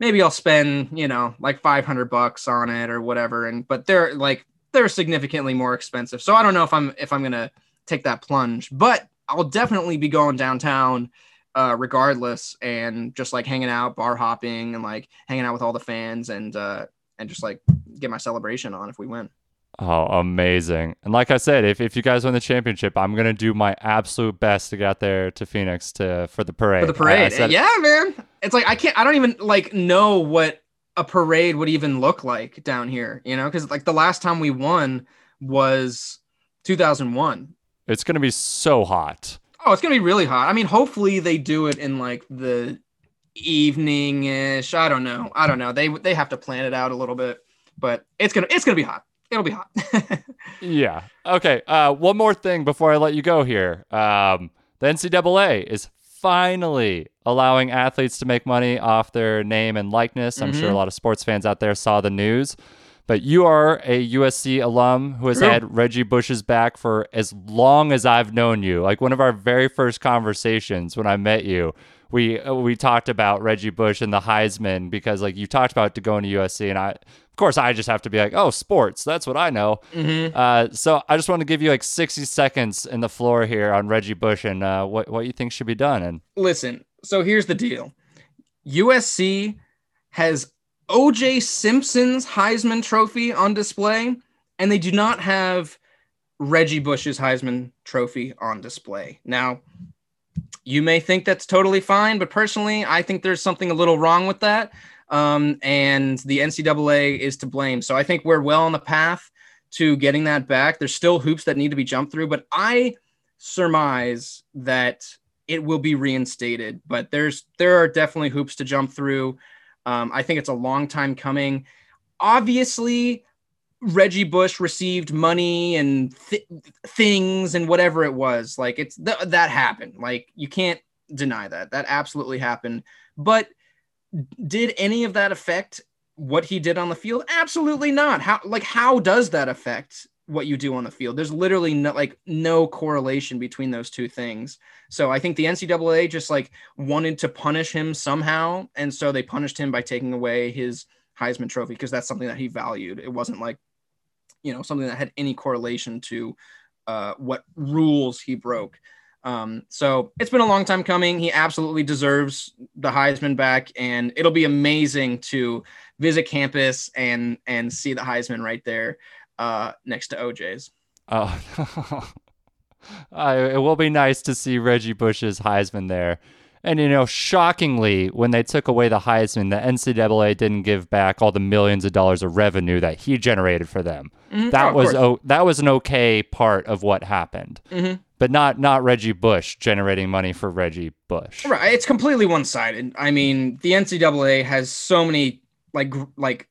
[SPEAKER 2] maybe I'll spend, you know, like 500 bucks on it or whatever and but they're like they're significantly more expensive. So I don't know if I'm if I'm going to take that plunge, but I'll definitely be going downtown uh, regardless, and just like hanging out, bar hopping, and like hanging out with all the fans, and uh, and just like get my celebration on if we win.
[SPEAKER 1] Oh, amazing. And like I said, if, if you guys win the championship, I'm going to do my absolute best to get out there to Phoenix to for the parade.
[SPEAKER 2] For the
[SPEAKER 1] I- I
[SPEAKER 2] parade,
[SPEAKER 1] said-
[SPEAKER 2] yeah, man. It's like I can't, I don't even like know what a parade would even look like down here, you know, because like the last time we won was 2001.
[SPEAKER 1] It's going to be so hot.
[SPEAKER 2] Oh, it's gonna be really hot. I mean, hopefully they do it in like the evening ish. I don't know. I don't know. They they have to plan it out a little bit, but it's gonna it's gonna be hot. It'll be hot.
[SPEAKER 1] Yeah. Okay. Uh, one more thing before I let you go here. Um, the NCAA is finally allowing athletes to make money off their name and likeness. I'm sure a lot of sports fans out there saw the news. But you are a USC alum who has
[SPEAKER 2] True.
[SPEAKER 1] had Reggie Bush's back for as long as I've known you. Like one of our very first conversations when I met you, we uh, we talked about Reggie Bush and the Heisman because like you talked about to go into USC, and I, of course, I just have to be like, oh, sports, that's what I know.
[SPEAKER 2] mm-hmm.
[SPEAKER 1] Uh, so I just want to give you like 60 seconds in the floor here on Reggie Bush and uh, what what you think should be done. And
[SPEAKER 2] Listen, so here's the deal. USC has OJ Simpson's Heisman Trophy on display, and they do not have Reggie Bush's Heisman Trophy on display. Now, you may think that's totally fine, but personally, I think there's something a little wrong with that. Um, and the NCAA is to blame. So I think we're well on the path to getting that back. There's still hoops that need to be jumped through, but I surmise that it will be reinstated. But there's there are definitely hoops to jump through. Um, I think it's a long time coming. Obviously, Reggie Bush received money and th- things and whatever it was. Like it's th- that happened. Like you can't deny that. That absolutely happened. But did any of that affect what he did on the field? Absolutely not. How like how does that affect what you do on the field? There's literally no like no correlation between those two things. So I think the NCAA just like wanted to punish him somehow, and so they punished him by taking away his Heisman Trophy because that's something that he valued. It wasn't like you know something that had any correlation to uh, what rules he broke. Um, so it's been a long time coming. He absolutely deserves the Heisman back, and it'll be amazing to visit campus and and see the Heisman right there uh, next to OJ's.
[SPEAKER 1] Oh, uh, it will be nice to see Reggie Bush's Heisman there. And you know, shockingly, when they took away the Heisman, the NCAA didn't give back all the millions of dollars of revenue that he generated for them. Mm-hmm. That oh, was o- that was an okay part of what happened, mm-hmm. but not not Reggie Bush generating money for Reggie Bush.
[SPEAKER 2] Right, it's completely one sided. I mean, the NCAA has so many like like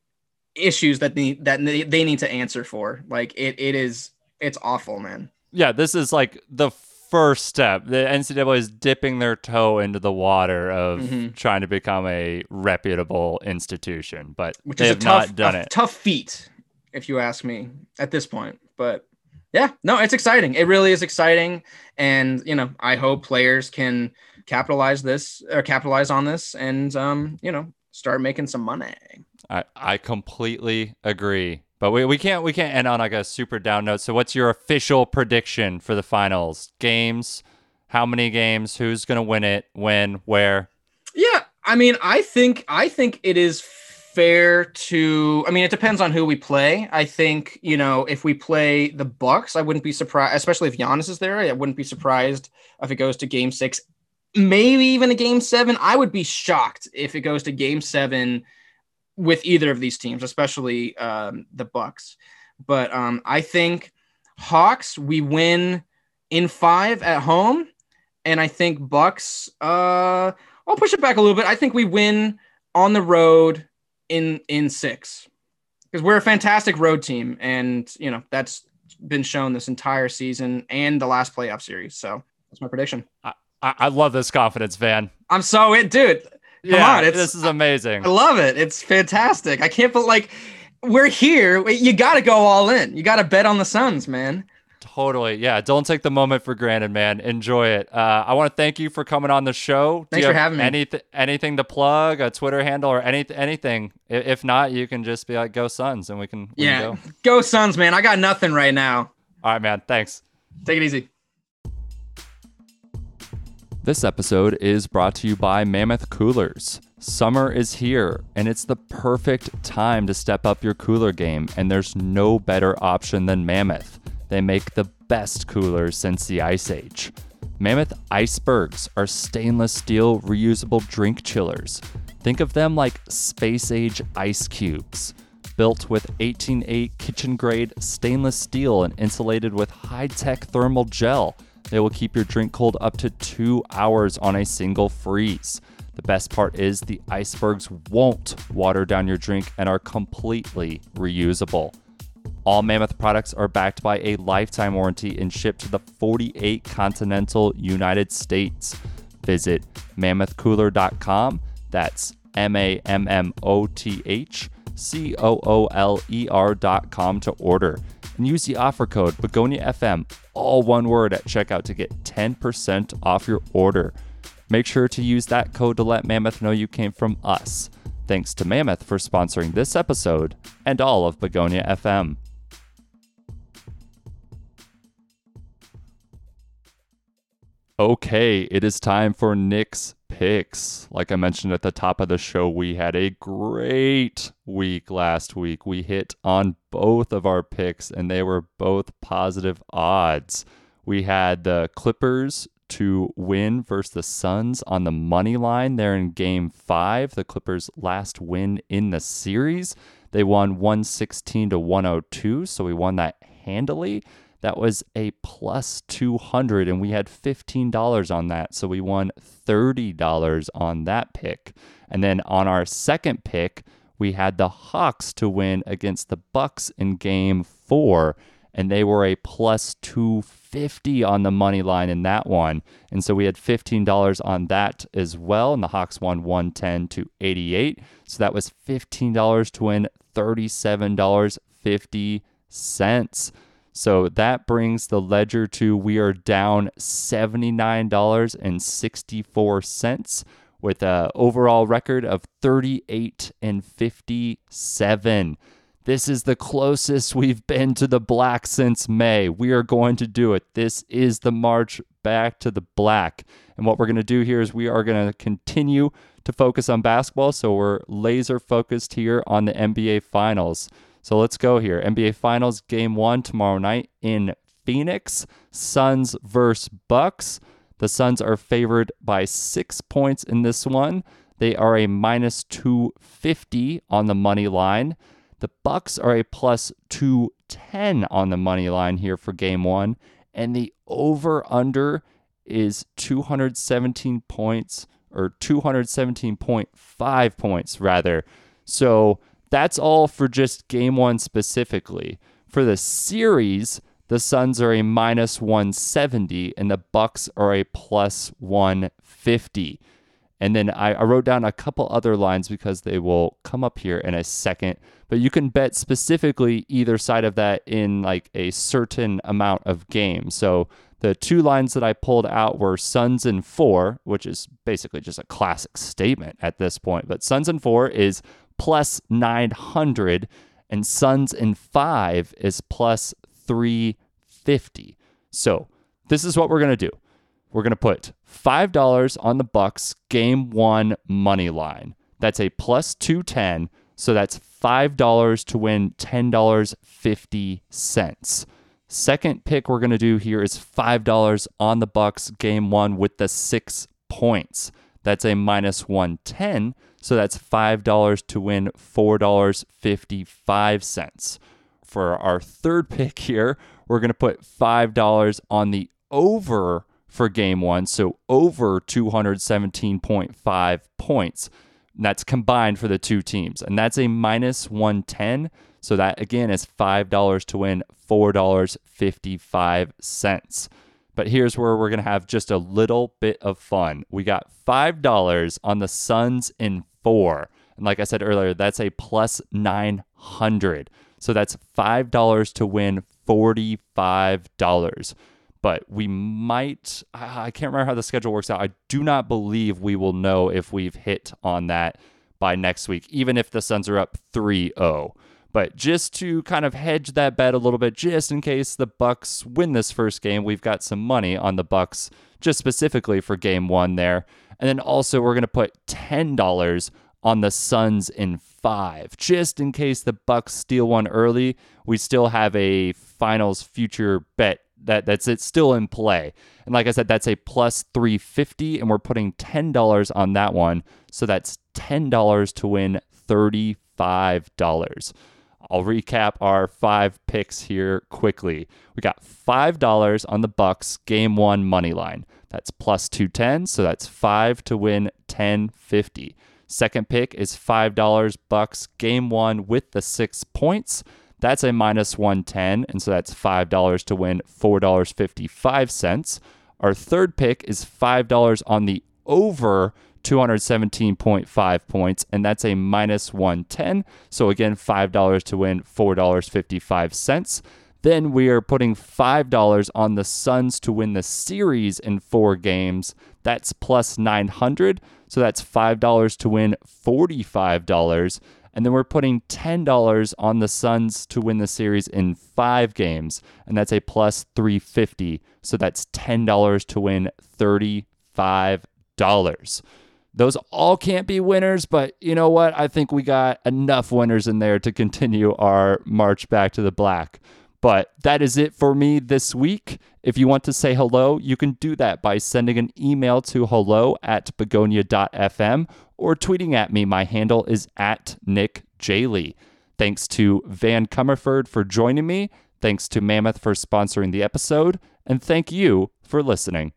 [SPEAKER 2] issues that need that they need to answer for. Like it it is it's awful, man.
[SPEAKER 1] Yeah, this is like the first step. The NCAA is dipping their toe into the water of mm-hmm. trying to become a reputable institution, but Which they have tough, not done it.
[SPEAKER 2] Tough feat, if you ask me, at this point. But yeah, no, it's exciting. It really is exciting, and you know, I hope players can capitalize this or capitalize on this, and um, you know, start making some money.
[SPEAKER 1] I I completely agree. But we, we can't we can't end on like a super down note. So what's your official prediction for the finals? Games? How many games? Who's gonna win it? When? Where?
[SPEAKER 2] Yeah, I mean, I think I think it is fair to I mean, it depends on who we play. I think, you know, if we play the Bucks, I wouldn't be surprised, especially if Giannis is there. I wouldn't be surprised if it goes to game six, maybe even a game seven. I would be shocked if it goes to game seven with either of these teams, especially um, the Bucks. But um, I think Hawks we win in five at home, and I think Bucks. Uh, I'll push it back a little bit. I think we win on the road in in six because we're a fantastic road team, and you know that's been shown this entire season and the last playoff series. So that's my prediction.
[SPEAKER 1] I, I love this confidence, Van.
[SPEAKER 2] I'm so it, dude. Come
[SPEAKER 1] yeah, on, this is amazing.
[SPEAKER 2] I love it. It's fantastic. I can't but like we're here. You got to go all in. You got to bet on the Suns, man.
[SPEAKER 1] Totally. Yeah. Don't take the moment for granted, man. Enjoy it. Uh, I want to thank you for coming on the show.
[SPEAKER 2] Thanks for having me.
[SPEAKER 1] Anything, anything to plug, a Twitter handle or any, anything. If not, you can just be like, go Suns and we can, we
[SPEAKER 2] yeah,
[SPEAKER 1] can
[SPEAKER 2] go. go Suns, man. I got nothing right now.
[SPEAKER 1] All right, man. Thanks.
[SPEAKER 2] Take it easy.
[SPEAKER 1] This episode is brought to you by Mammoth Coolers. Summer is here, and it's the perfect time to step up your cooler game, and there's no better option than Mammoth. They make the best coolers since the Ice Age. Mammoth Icebergs are stainless steel reusable drink chillers. Think of them like space age ice cubes. Built with 18A kitchen grade stainless steel and insulated with high tech thermal gel they will keep your drink cold up to two hours on a single freeze. The best part is the icebergs won't water down your drink and are completely reusable. All Mammoth products are backed by a lifetime warranty and shipped to the 48 continental United States. Visit mammothcooler.com. That's M A M M O T H C O O L E R.com to order and use the offer code BEGONIAFM, all one word at checkout to get 10% off your order. Make sure to use that code to let Mammoth know you came from us. Thanks to Mammoth for sponsoring this episode and all of Begonia FM. Okay, it is time for Nic's picks. Like I mentioned at the top of the show, we had a great week last week. We hit on both of our picks, and they were both positive odds. We had the Clippers to win versus the Suns on the money line there in game five, the Clippers' last win in the series. They won 116 to 102, so we won that handily. That was a plus 200, and we had $15 on that. So we won $30 on that pick. And then on our second pick, we had the Hawks to win against the Bucks in game four, and they were a plus 250 on the money line in that one. And so we had $15 on that as well. And the Hawks won 110 to 88. So that was $15 to win $37.50. So that brings the ledger to we are down $79.64 with an overall record of 38 and 57. This is the closest we've been to the black since May. We are going to do it. This is the march back to the black. And what we're going to do here is we are going to continue to focus on basketball. So we're laser focused here on the NBA Finals. So let's go here. NBA Finals game one tomorrow night in Phoenix. Suns versus Bucks. The Suns are favored by six points in this one. They are a minus 250 on the money line. The Bucks are a plus 210 on the money line here for game one. And the over under is 217 points or 217.5 points rather. So that's all for just game one specifically. For the series, the Suns are a minus 170 and the Bucks are a plus 150. And then I, I, wrote down a couple other lines because they will come up here in a second. But you can bet specifically either side of that in like a certain amount of games. So the two lines that I pulled out were Suns and four, which is basically just a classic statement at this point. But Suns and four is plus 900, and Suns in five is plus 350. So this is what we're going to do. We're going to put $5 on the Bucks game one money line. That's a plus 210. So that's $5 to win $10.50. Second pick we're going to do here is $5 on the Bucks game 1 with the 6 points. That's a minus 110. So that's $5 to win $4.55. For our third pick here, we're going to put $5 on the over for game one. So over 217.5 points. And that's combined for the two teams. And that's a minus 110. So that again is $5 to win $4.55. But here's where we're going to have just a little bit of fun. We got $5 on the Suns in four. And like I said earlier, that's a plus 900. So that's $5 to win $45. But we might, I can't remember how the schedule works out. I do not believe we will know if we've hit on that by next week, even if the Suns are up 3 0. But just to kind of hedge that bet a little bit, just in case the Bucks win this first game, we've got some money on the Bucks just specifically for game one there. And then also we're gonna put ten dollars on the Suns in five, just in case the Bucks steal one early. We still have a finals future bet that that's it still in play. And like I said, that's a plus 350, and we're putting $10 on that one. So that's $10 to win $35. I'll recap our five picks here quickly. We got $5 on the Bucks game 1 money line. That's plus 210, so that's 5 to win 1050. Second pick is $5 Bucks game 1 with the 6 points. That's a minus 110, and so that's $5 to win $4.55. Our third pick is $5 on the over 217.5 points, and that's a minus 110. So again, $5 to win $4.55. Then we are putting $5 on the Suns to win the series in four games. That's plus 900. So that's $5 to win $45. And then we're putting $10 on the Suns to win the series in five games. And that's a plus 350. So that's $10 to win $35. Those all can't be winners, but you know what? I think we got enough winners in there to continue our march back to the black. But that is it for me this week. If you want to say hello, you can do that by sending an email to hello at begonia.fm or tweeting at me. My handle is at Nic Jehle. Thanks to Van Cummerford for joining me. Thanks to Mammoth for sponsoring the episode. And thank you for listening.